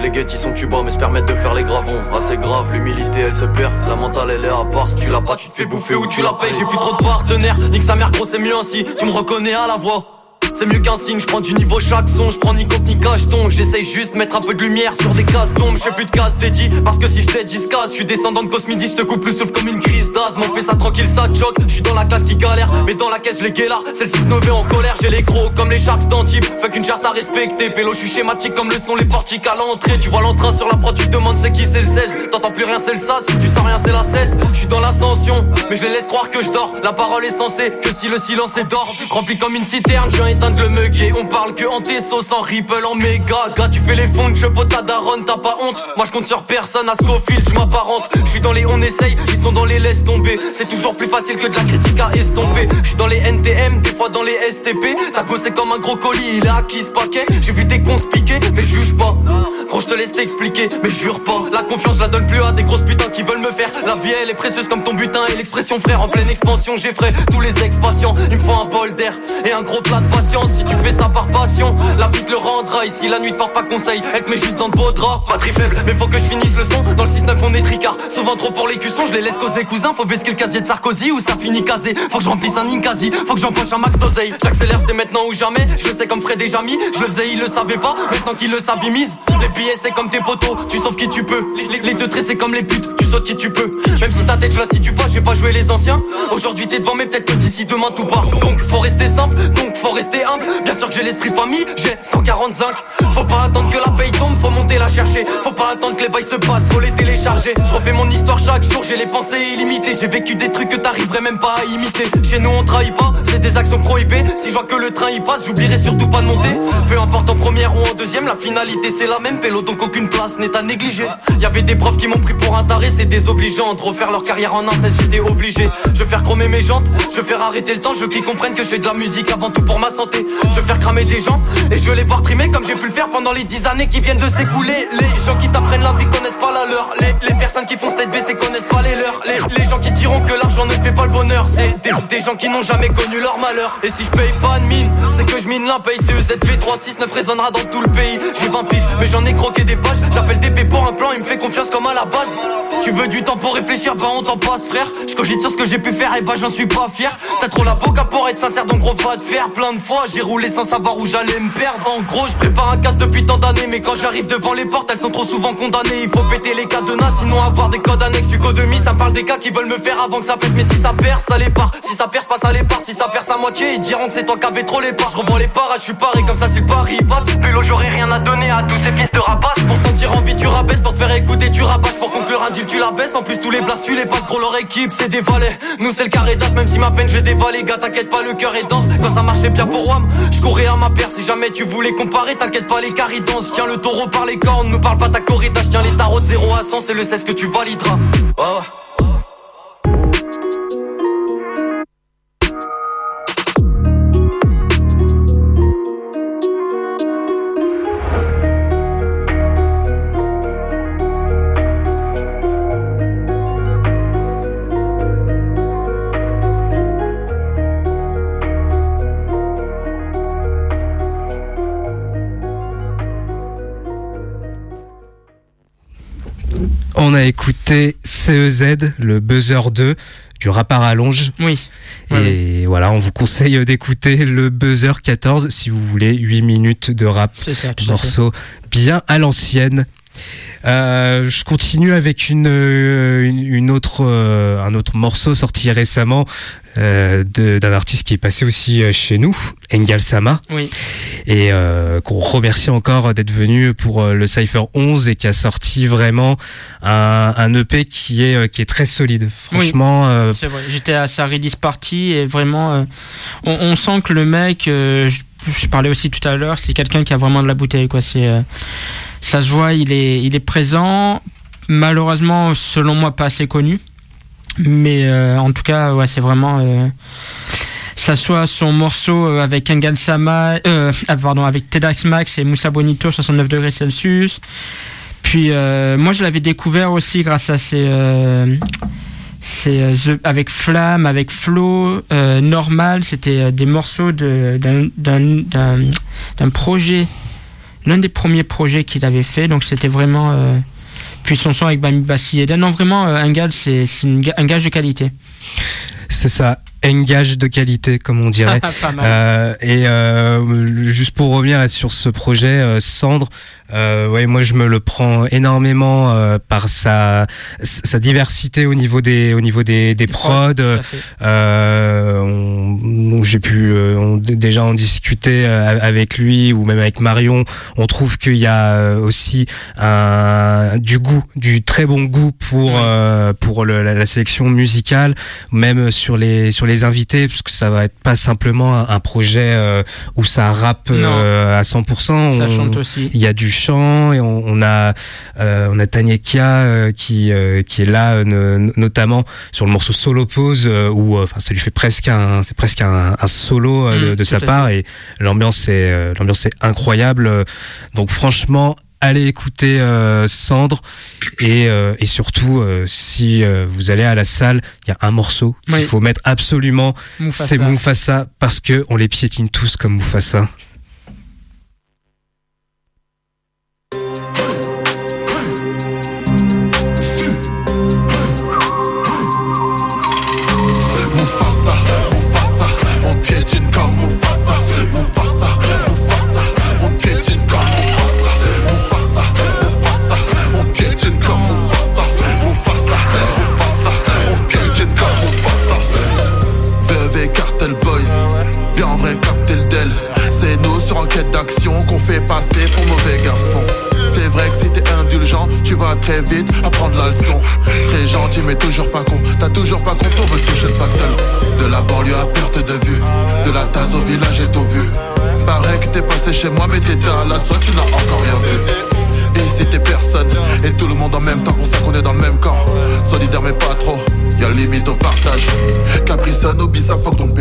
les guette, ils sont tuba, mais se permettent de faire les gravons. Ah, c'est grave, l'humilité elle se perd. La mentale elle est à part. Si tu l'as pas, tu te fais bouffer ou tu la payes. J'ai plus trop de partenaires. Nique sa mère, gros, c'est mieux ainsi. Tu me reconnais à la voix. C'est mieux qu'un signe, je prends du niveau chaque son, je prends ni coke ni cacheton, j'essaye juste mettre un peu de lumière sur des cases d'ombre, je plus de cases dédiées, parce que si je t'ai dit casse, je suis descendant de Cosmidi, je te coupe le souffle comme une crise d'asthme, on fait ça tranquille, ça choque, je suis dans la classe qui galère, mais dans la caisse les guélards, c'est le 6 9 en colère, j'ai les gros comme les sharks d'Antibes, fait qu'une charte à respecter, pélo, je suis schématique comme le sont les portiques à l'entrée, tu vois l'entrain sur la prod, tu te demandes c'est qui c'est le 16, t'entends plus rien c'est le sas, si tu sens rien c'est la cesse, je suis dans l'ascension, mais je laisse croire que je dors, la parole est censée, que si le silence est d'or, rempli comme une citerne, on parle que en tes sauces, en ripple, en méga, gars, tu fais les fonds, je pote ta daronne, t'as pas honte, moi je compte sur personne, à Scofield, je m'apparente, je suis dans les on essaye, ils sont dans les laisse tomber, c'est toujours plus facile que de la critique à estomper, je suis dans les NTM, des fois dans les STP, ta go c'est comme un gros colis, il a acquis ce paquet, j'ai vu des cons piquer, mais juge pas, gros je te laisse t'expliquer, mais jure pas, la confiance je la donne plus à des grosses putains qui veulent me faire, la vie elle est précieuse comme ton butin et l'expression frère, en pleine expansion, j'effraie tous les ex-patients, il me faut un bol d'air et un gros plat de patience, si tu fais ça par passion, la vie te le rendra, ici la nuit te porte pas conseil, elle te met juste dans de beaux draps, patrie faible, mais faut que je finisse le son, dans le 6-9 on est tricard, souvent trop pour les cuissons, je les laisse causer. Cousin, faut vesquer le casier de Sarkozy ou ça finit casé, faut que je remplisse un Ninkasi, faut que j'empoche un max d'oseille, j'accélère c'est maintenant ou jamais, je le sais comme Fred et Jamy, je le faisais il le savait pas, maintenant qu'il le savent il mise, les billets c'est comme tes potos, tu sauves qui tu peux, les, les teutrés c'est comme les putes, tu sautes qui tu peux, même si ta tête je la situe pas, j'ai pas joué les anciens, aujourd'hui t'es devant mais peut-être que d'ici demain tout part, donc faut rester simple, donc faut rester bien sûr que j'ai l'esprit de famille, j'ai 145, faut pas attendre que la paye tombe, faut monter la chercher, faut pas attendre que les bails se passent, faut les télécharger, je refais mon histoire chaque jour, j'ai les pensées illimitées, j'ai vécu des trucs que t'arriverais même pas à imiter, chez nous on trahit pas, c'est des actions prohibées, si je vois que le train y passe, j'oublierai surtout pas de monter, deuxième, la finalité c'est la même, pélo donc aucune place n'est à négliger, y avait des profs qui m'ont pris pour un taré, c'est désobligeant de refaire leur carrière en inceste, j'étais obligé, je vais faire chromer mes jantes, je vais faire arrêter le temps, je veux qu'ils comprennent que je fais de la musique avant tout pour ma santé, je vais faire cramer des gens, et je vais les voir trimer comme j'ai pu le faire pendant les 10 années qui viennent de s'écouler. Les gens qui t'apprennent la vie connaissent pas la leur. Les, les personnes qui font tête baissée connaissent pas les leurs. Les, les gens qui diront que l'argent ne fait pas le bonheur, c'est des, des gens qui n'ont jamais connu leur malheur. Et si je paye pas de mine, c'est que je mine la paye. CEZV 369 résonnera dans tout le J'ai 20 piges, mais j'en ai croqué des pages. J'appelle DP pour un plan, il me fait confiance comme à la base. Tu veux du temps pour réfléchir, bah on t'en passe frère. Je cogite sur ce que j'ai pu faire et bah j'en suis pas fier. T'as trop la boca pour être sincère, donc gros va te faire plein de fois. J'ai roulé sans savoir où j'allais me perdre. En gros, je prépare un casse depuis tant d'années, mais quand j'arrive devant les portes, elles sont trop souvent condamnées. Il faut péter les cadenas, sinon avoir des codes annexes. Hugo demi, ça parle des cas qui veulent me faire avant que ça pète. Mais si ça perce, ça les part. Si ça perce pas, ça les part. Si ça perce à moitié, ils diront que c'est toi qui avais trop les parts. Je revois les parts, je suis paré comme ça, c'est le pari passe. Pélo, rien à donner à tous ces fils de rapaces. Pour sentir envie, tu rabaisses. Pour te faire écouter, tu rabâches. Pour conclure un deal, tu la baisses. En plus, tous les blasts, tu les passes. Gros, leur équipe, c'est des valets. Nous, c'est le carré d'as, même si ma peine, j'ai dévalé. Gars, t'inquiète pas, le cœur est dense. Quand ça marchait bien pour WAM, je courais à ma perte. Si jamais tu voulais comparer, t'inquiète pas, les carrés dansent. Tiens le taureau par les cornes, ne parle pas ta corrida. Tiens les tarots de 0 à 100, c'est le 16 que tu valideras. Oh. On a écouté CEZ, le Buzzer 2 du rap à rallonge. Oui. Et voilà, on vous conseille d'écouter le Buzzer 14 si vous voulez 8 minutes de rap. C'est ça, tout morceau bien à l'ancienne. Euh, je continue avec une, euh, une, une autre, euh, un autre morceau sorti récemment euh, d'un artiste qui est passé aussi chez nous, Engel Sama, Oui. et qu'on remercie encore d'être venu pour le Cypher 11 et qui a sorti vraiment un, un EP qui est, qui est très solide. Franchement, C'est vrai, j'étais à sa release party et vraiment, on, on sent que le mec, je, je parlais aussi tout à l'heure, c'est quelqu'un qui a vraiment de la bouteille, quoi. C'est, ça se voit, il est, il est présent. Malheureusement, selon moi, pas assez connu, mais euh, en tout cas, ouais, c'est vraiment. Euh, ça soit son morceau euh, avec Engan Sama, euh, ah, pardon, avec Tedax Max et Moussa Bonito, 69 degrés Celsius. Puis euh, moi, je l'avais découvert aussi grâce à euh, euh, The- avec Flamme, avec Flo, euh, Normal. C'était euh, des morceaux d'un projet, l'un des premiers projets qu'il avait fait. Donc c'était vraiment. euh, puis son son avec Bami Bassi Eden. Non, vraiment, euh, un gage, c'est un gage de qualité. c'est ça. Engage de qualité, comme on dirait. (laughs) Euh, et euh, juste pour revenir sur ce projet, euh, Cendre, euh, ouais, moi je me le prends énormément euh, par sa, sa diversité au niveau des, au niveau des, des prods. à fait. Euh, J'ai pu euh, on- déjà en discuter avec lui ou même avec Marion. On trouve qu'il y a aussi un, du goût, du très bon goût pour euh, pour le- la, la sélection musicale, même sur les sur les invités, parce que ça va être pas simplement un, un projet euh, où ça rappe euh, à 100%. Ça On- chante aussi. Il y a du chant et on, on a euh, on a Taniekia euh, qui euh, qui est là euh, no- notamment sur le morceau Solo Pose euh, où enfin ça lui fait presque un c'est presque un, un solo de, Mm, de sa part et l'ambiance est l'ambiance est incroyable donc franchement allez écouter euh, Cendre et, euh, et surtout euh, si euh, vous allez à la salle il y a un morceau qu'il faut mettre absolument c'est Mufasa parce que on les piétine tous comme Mufasa, très vite apprendre la leçon. Très gentil, mais toujours pas con. T'as toujours pas compris, on veut toucher le pactole. De la banlieue à perte de vue. De la tasse au village, j'ai tout vu. Pareil que t'es passé chez moi, mais t'étais à l'assaut, tu n'as encore rien vu. Et t'es personne, et tout le monde en même temps, pour ça qu'on est dans le même camp. Solidaire, mais pas trop. Y'a limite au partage. Caprice, oublie ça, fuck ton B.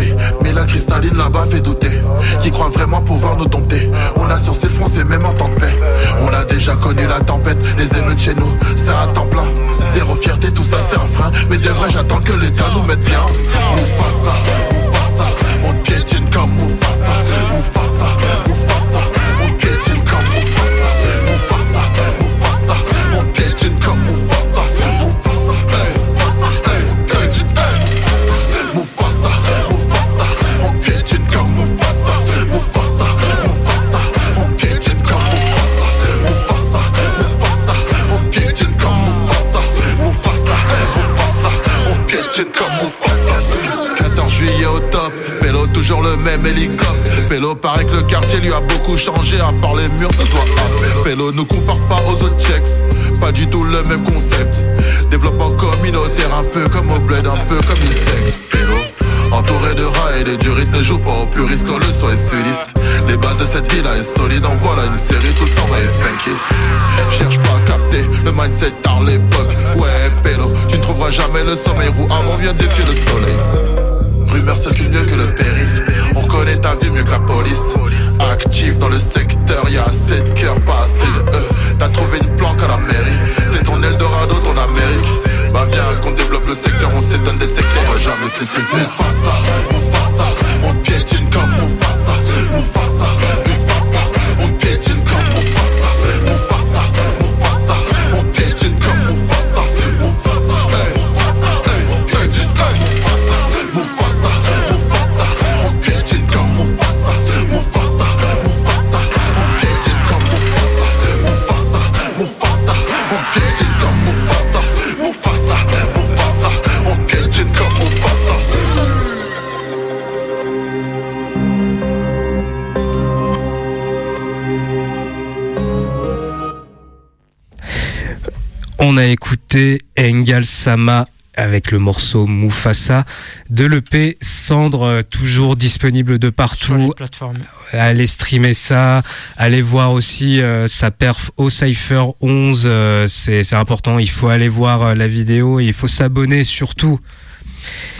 a écouté Engel Sama avec le morceau Mufasa de l'EP Cendre, euh, toujours disponible de partout. plateforme. Allez streamer ça, allez voir aussi euh, sa perf au Cypher 11, euh, c'est important, il faut aller voir euh, la vidéo et il faut s'abonner surtout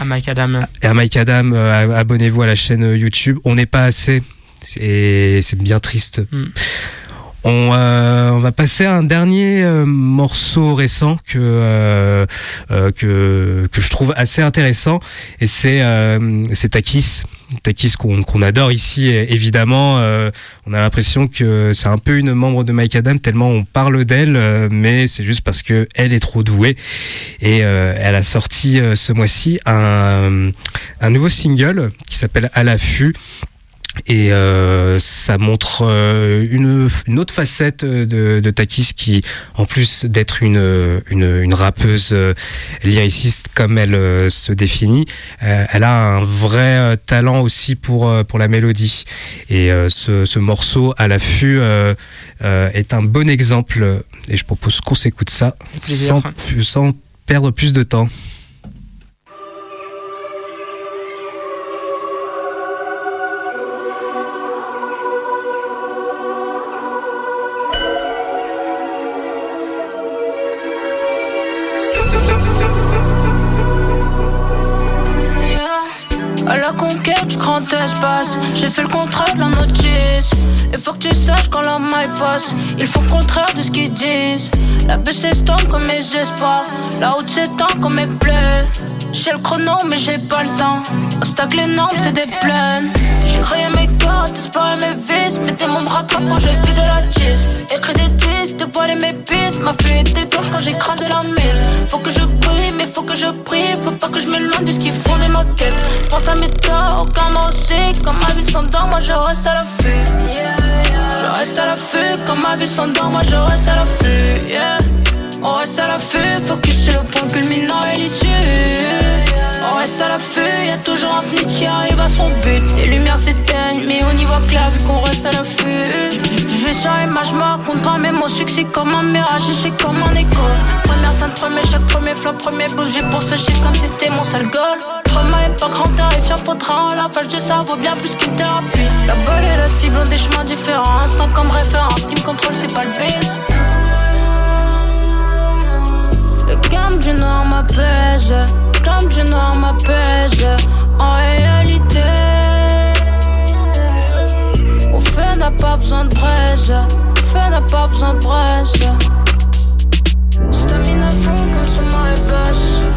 À Mike Adam. et à Mike Adam, euh, abonnez-vous à la chaîne euh, YouTube. On n'est pas assez et c'est bien triste. Mm. On, euh, on va passer à un dernier euh, morceau récent que, euh, euh, que que je trouve assez intéressant et c'est euh, Takis. Takis qu'on adore ici évidemment. euh, on a l'impression que c'est un peu une membre de Mike Adam tellement on parle d'elle, mais c'est juste parce que elle est trop douée et elle a sorti ce mois-ci un un nouveau single qui s'appelle À l'affût. Et euh, ça montre euh, une, une autre facette de, de Takis qui, en plus d'être une, une, une rappeuse euh, lyriciste comme elle euh, se définit, euh, elle a un vrai talent aussi pour, pour la mélodie. Et ce, ce morceau à l'affût est un bon exemple. Et je propose qu'on s'écoute ça sans, sans perdre plus de temps. J'ai fait le contraire de la notice. Et faut que tu saches quand la maille passe, ils font le contraire de ce qu'ils disent. La baisse s'estompe comme mes espoirs, la haute s'étend comme mes plaies. J'ai le chrono, mais j'ai pas le temps. Obstacle énorme, c'est des plaines. Créé mes gars, t'espères mes vis. Mettez mon bras trop quand j'ai vu de la cheese. Écrit des twists, dévoiler mes pistes. Ma fille était blanche quand j'écrasais la mille. Faut que je brille, mais faut que je prie. Faut pas que je m'éloigne de ce qui fondait ma quête. Pense à mes torts, moi aussi. Quand ma vie s'endort, moi je reste à l'affût. Je reste à l'affût, quand ma vie s'endort, moi je reste à l'affût. Yeah. On reste à l'affût, focus sur le point culminant et l'issue. Reste à l'affût, y'a toujours un snitch qui arrive à son but. Les lumières s'éteignent, mais on y voit clair vu qu'on reste à l'affût. Je vais sur l'image, je pas mes mots. Succès comme un mirage, suis comme un écho. Première scène, premier choc, premier flop, premier. J'ai pour ce shit comme si c'était mon seul goal. Trauma est pas grand terrifiant, faudra en lavage de ça vaut bien plus qu'une thérapie. La balle et la cible ont des chemins différents. Instant comme référence, ce qui me contrôle, c'est pas le base. Le calme du noir m'apaise, calme du noir m'apaise. En réalité, au fait n'a pas besoin de braise, au fait n'a pas besoin de brasse. Stamina fond comme sur ma basse.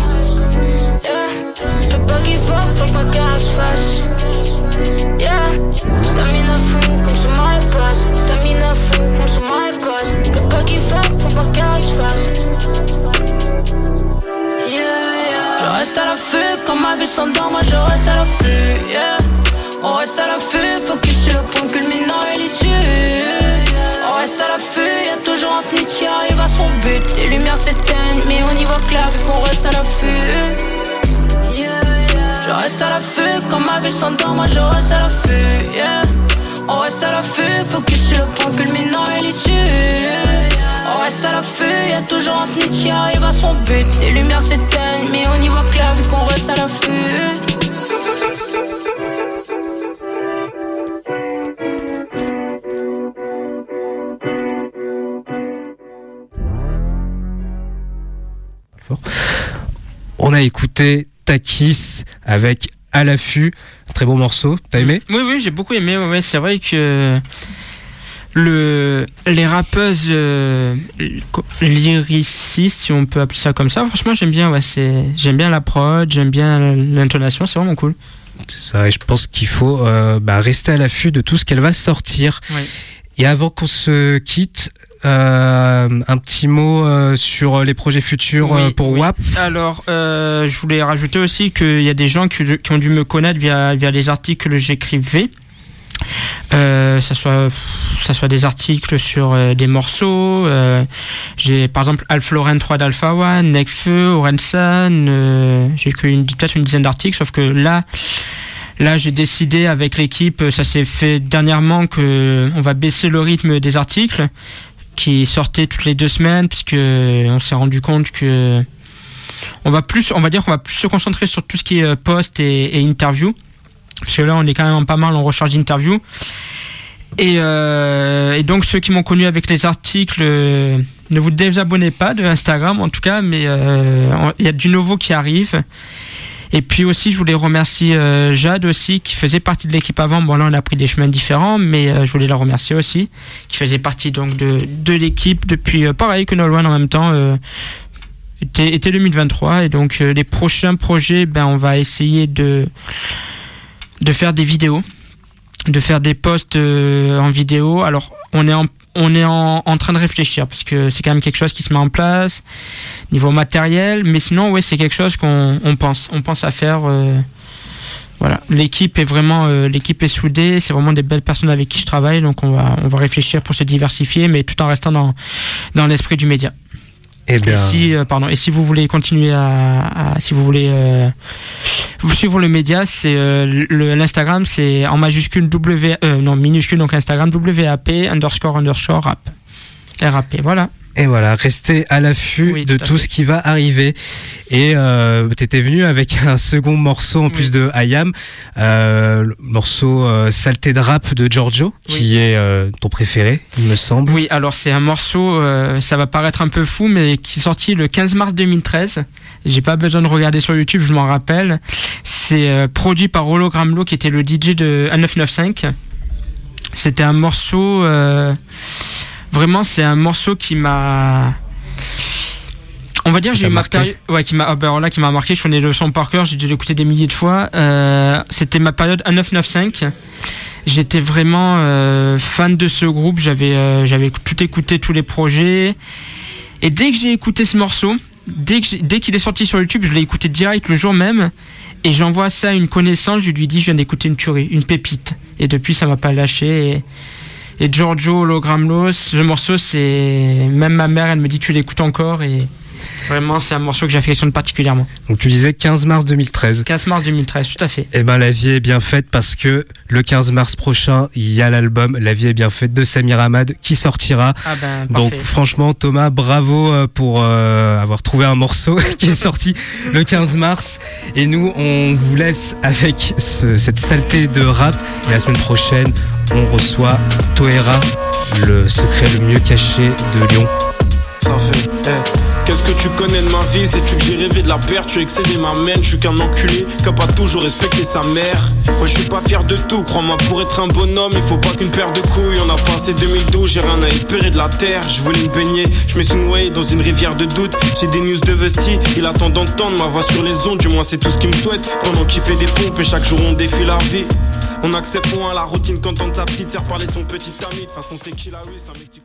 Moi je reste à l'affût. Yeah. On reste à l'affût, focus sur le point culminant et l'issue. On reste à l'affût, y'a toujours un snitch qui arrive à son but. Les lumières s'éteignent, mais on y voit clair vu qu'on reste à l'affût. On a écouté Takis avec À l'affût. Très beau morceau. T'as aimé? Oui, oui, j'ai beaucoup aimé. Ouais, c'est vrai que le, les rappeuses euh, lyricistes, si on peut appeler ça comme ça, franchement, j'aime bien. Ouais, c'est, j'aime bien la prod, j'aime bien l'intonation, c'est vraiment cool. C'est ça, et je pense qu'il faut euh, bah, rester à l'affût de tout ce qu'elle va sortir. Ouais. Et avant qu'on se quitte, un petit mot euh, sur les projets futurs Oui, euh, pour oui. WAP. Alors, euh, je voulais rajouter aussi qu'il y a des gens qui, qui ont dû me connaître via, via les articles que j'écrivais. Euh, ça soit ça soit des articles sur euh, des morceaux euh, j'ai par exemple Alfloren 3 d'Alpha One Nekfeu Orensan euh, j'ai écrit peut-être une dizaine d'articles sauf que là là j'ai décidé avec l'équipe ça s'est fait dernièrement que on va baisser le rythme des articles qui sortaient toutes les deux semaines puisque on s'est rendu compte que on va plus on va dire qu'on va plus se concentrer sur tout ce qui est euh, post et, interview. Parce que là on est quand même pas mal en recherche d'interview et, euh, et donc ceux qui m'ont connu avec les articles euh, ne vous désabonnez pas de Instagram en tout cas mais il y a du nouveau qui arrive et puis aussi je voulais remercier euh, Jade aussi qui faisait partie de l'équipe avant. Bon là on a pris des chemins différents mais euh, je voulais la remercier aussi qui faisait partie donc de, l'équipe depuis euh, pareil que Nolwenn en même temps été, été 2023 et donc les prochains projets ben on va essayer de de faire des vidéos de faire des posts en vidéo. Alors on est en on est en, en train de réfléchir parce que c'est quand même quelque chose qui se met en place niveau matériel mais sinon ouais c'est quelque chose qu'on on pense on pense à faire euh, voilà. L'équipe est vraiment euh, l'équipe est soudée c'est vraiment des belles personnes avec qui je travaille donc on va on va réfléchir pour se diversifier mais tout en restant dans dans l'esprit du média Eh bien- et si, euh, pardon, et si vous voulez continuer à, à- si vous voulez euh, suivre le média, c'est euh, l'Instagram, c'est en majuscule W, non minuscule donc Instagram WAP underscore underscore rap, RAP, voilà. Et voilà, restez à l'affût de tout, ce qui va arriver. Et euh, t'étais venu avec (laughs) un second morceau en plus de Ayam, euh, morceau euh, Saleté de rap de Giorgio, qui est euh, ton préféré, il me semble. Oui, alors c'est un morceau, euh, ça va paraître un peu fou, mais qui est sorti le 15 mars 2013. J'ai pas besoin de regarder sur YouTube, je m'en rappelle. C'est euh, produit par Hologram Low, qui était le DJ de 1995. C'était un morceau, vraiment, c'est un morceau qui m'a. On va dire, j'ai eu ma période, ouais, qui m'a, ah ben alors là, qui m'a marqué. Je connais le son par cœur, j'ai dû l'écouter des milliers de fois. Euh, c'était ma période 1995. J'étais vraiment euh, fan de ce groupe. J'avais, euh, j'avais tout écouté, tous les projets. Et dès que j'ai écouté ce morceau, dès, que dès qu'il est sorti sur YouTube, je l'ai écouté direct le jour même. Et j'envoie ça à une connaissance. Je lui dis, je viens d'écouter une tuerie, une pépite. Et depuis, ça m'a pas lâché. Et, et Giorgio Hologramlos, ce morceau, c'est. Même ma mère, elle me dit, tu l'écoutes encore. Et vraiment, c'est un morceau que j'affectionne particulièrement. Donc tu disais 15 mars 2013. 15 mars 2013, tout à fait. Eh ben la vie est bien faite parce que le 15 mars prochain, il y a l'album La vie est bien faite de Samir Ahmad qui sortira. Ah ben, Donc franchement Thomas, bravo euh, pour euh, avoir trouvé un morceau (laughs) qui est sorti le 15 mars. Et nous, on vous laisse avec ce- cette saleté de rap. Et la semaine prochaine, on reçoit Toera, le secret le mieux caché de Lyon. Eh. Qu'est-ce que tu connais de ma vie? Sais-tu que j'ai rêvé de la perte? Tu excédé ma mère, je suis qu'un enculé Qui a pas toujours respecté sa mère. Moi je suis pas fier de tout, crois-moi pour être un bonhomme Il faut pas qu'une paire de couilles. On a passé 2012, j'ai rien à espérer de la terre. Je voulais me baigner, je me suis noyé dans une rivière de doute. J'ai des news de Vesti, il attend d'entendre ma voix sur les ondes. Du moins c'est tout ce qu'il me souhaite. Pendant qu'il fait des pompes et chaque jour on défie la vie. On accepte moins la routine quand on sa petite sert parler de son petit ami. De façon, c'est qui la oui, c'est un mec qui.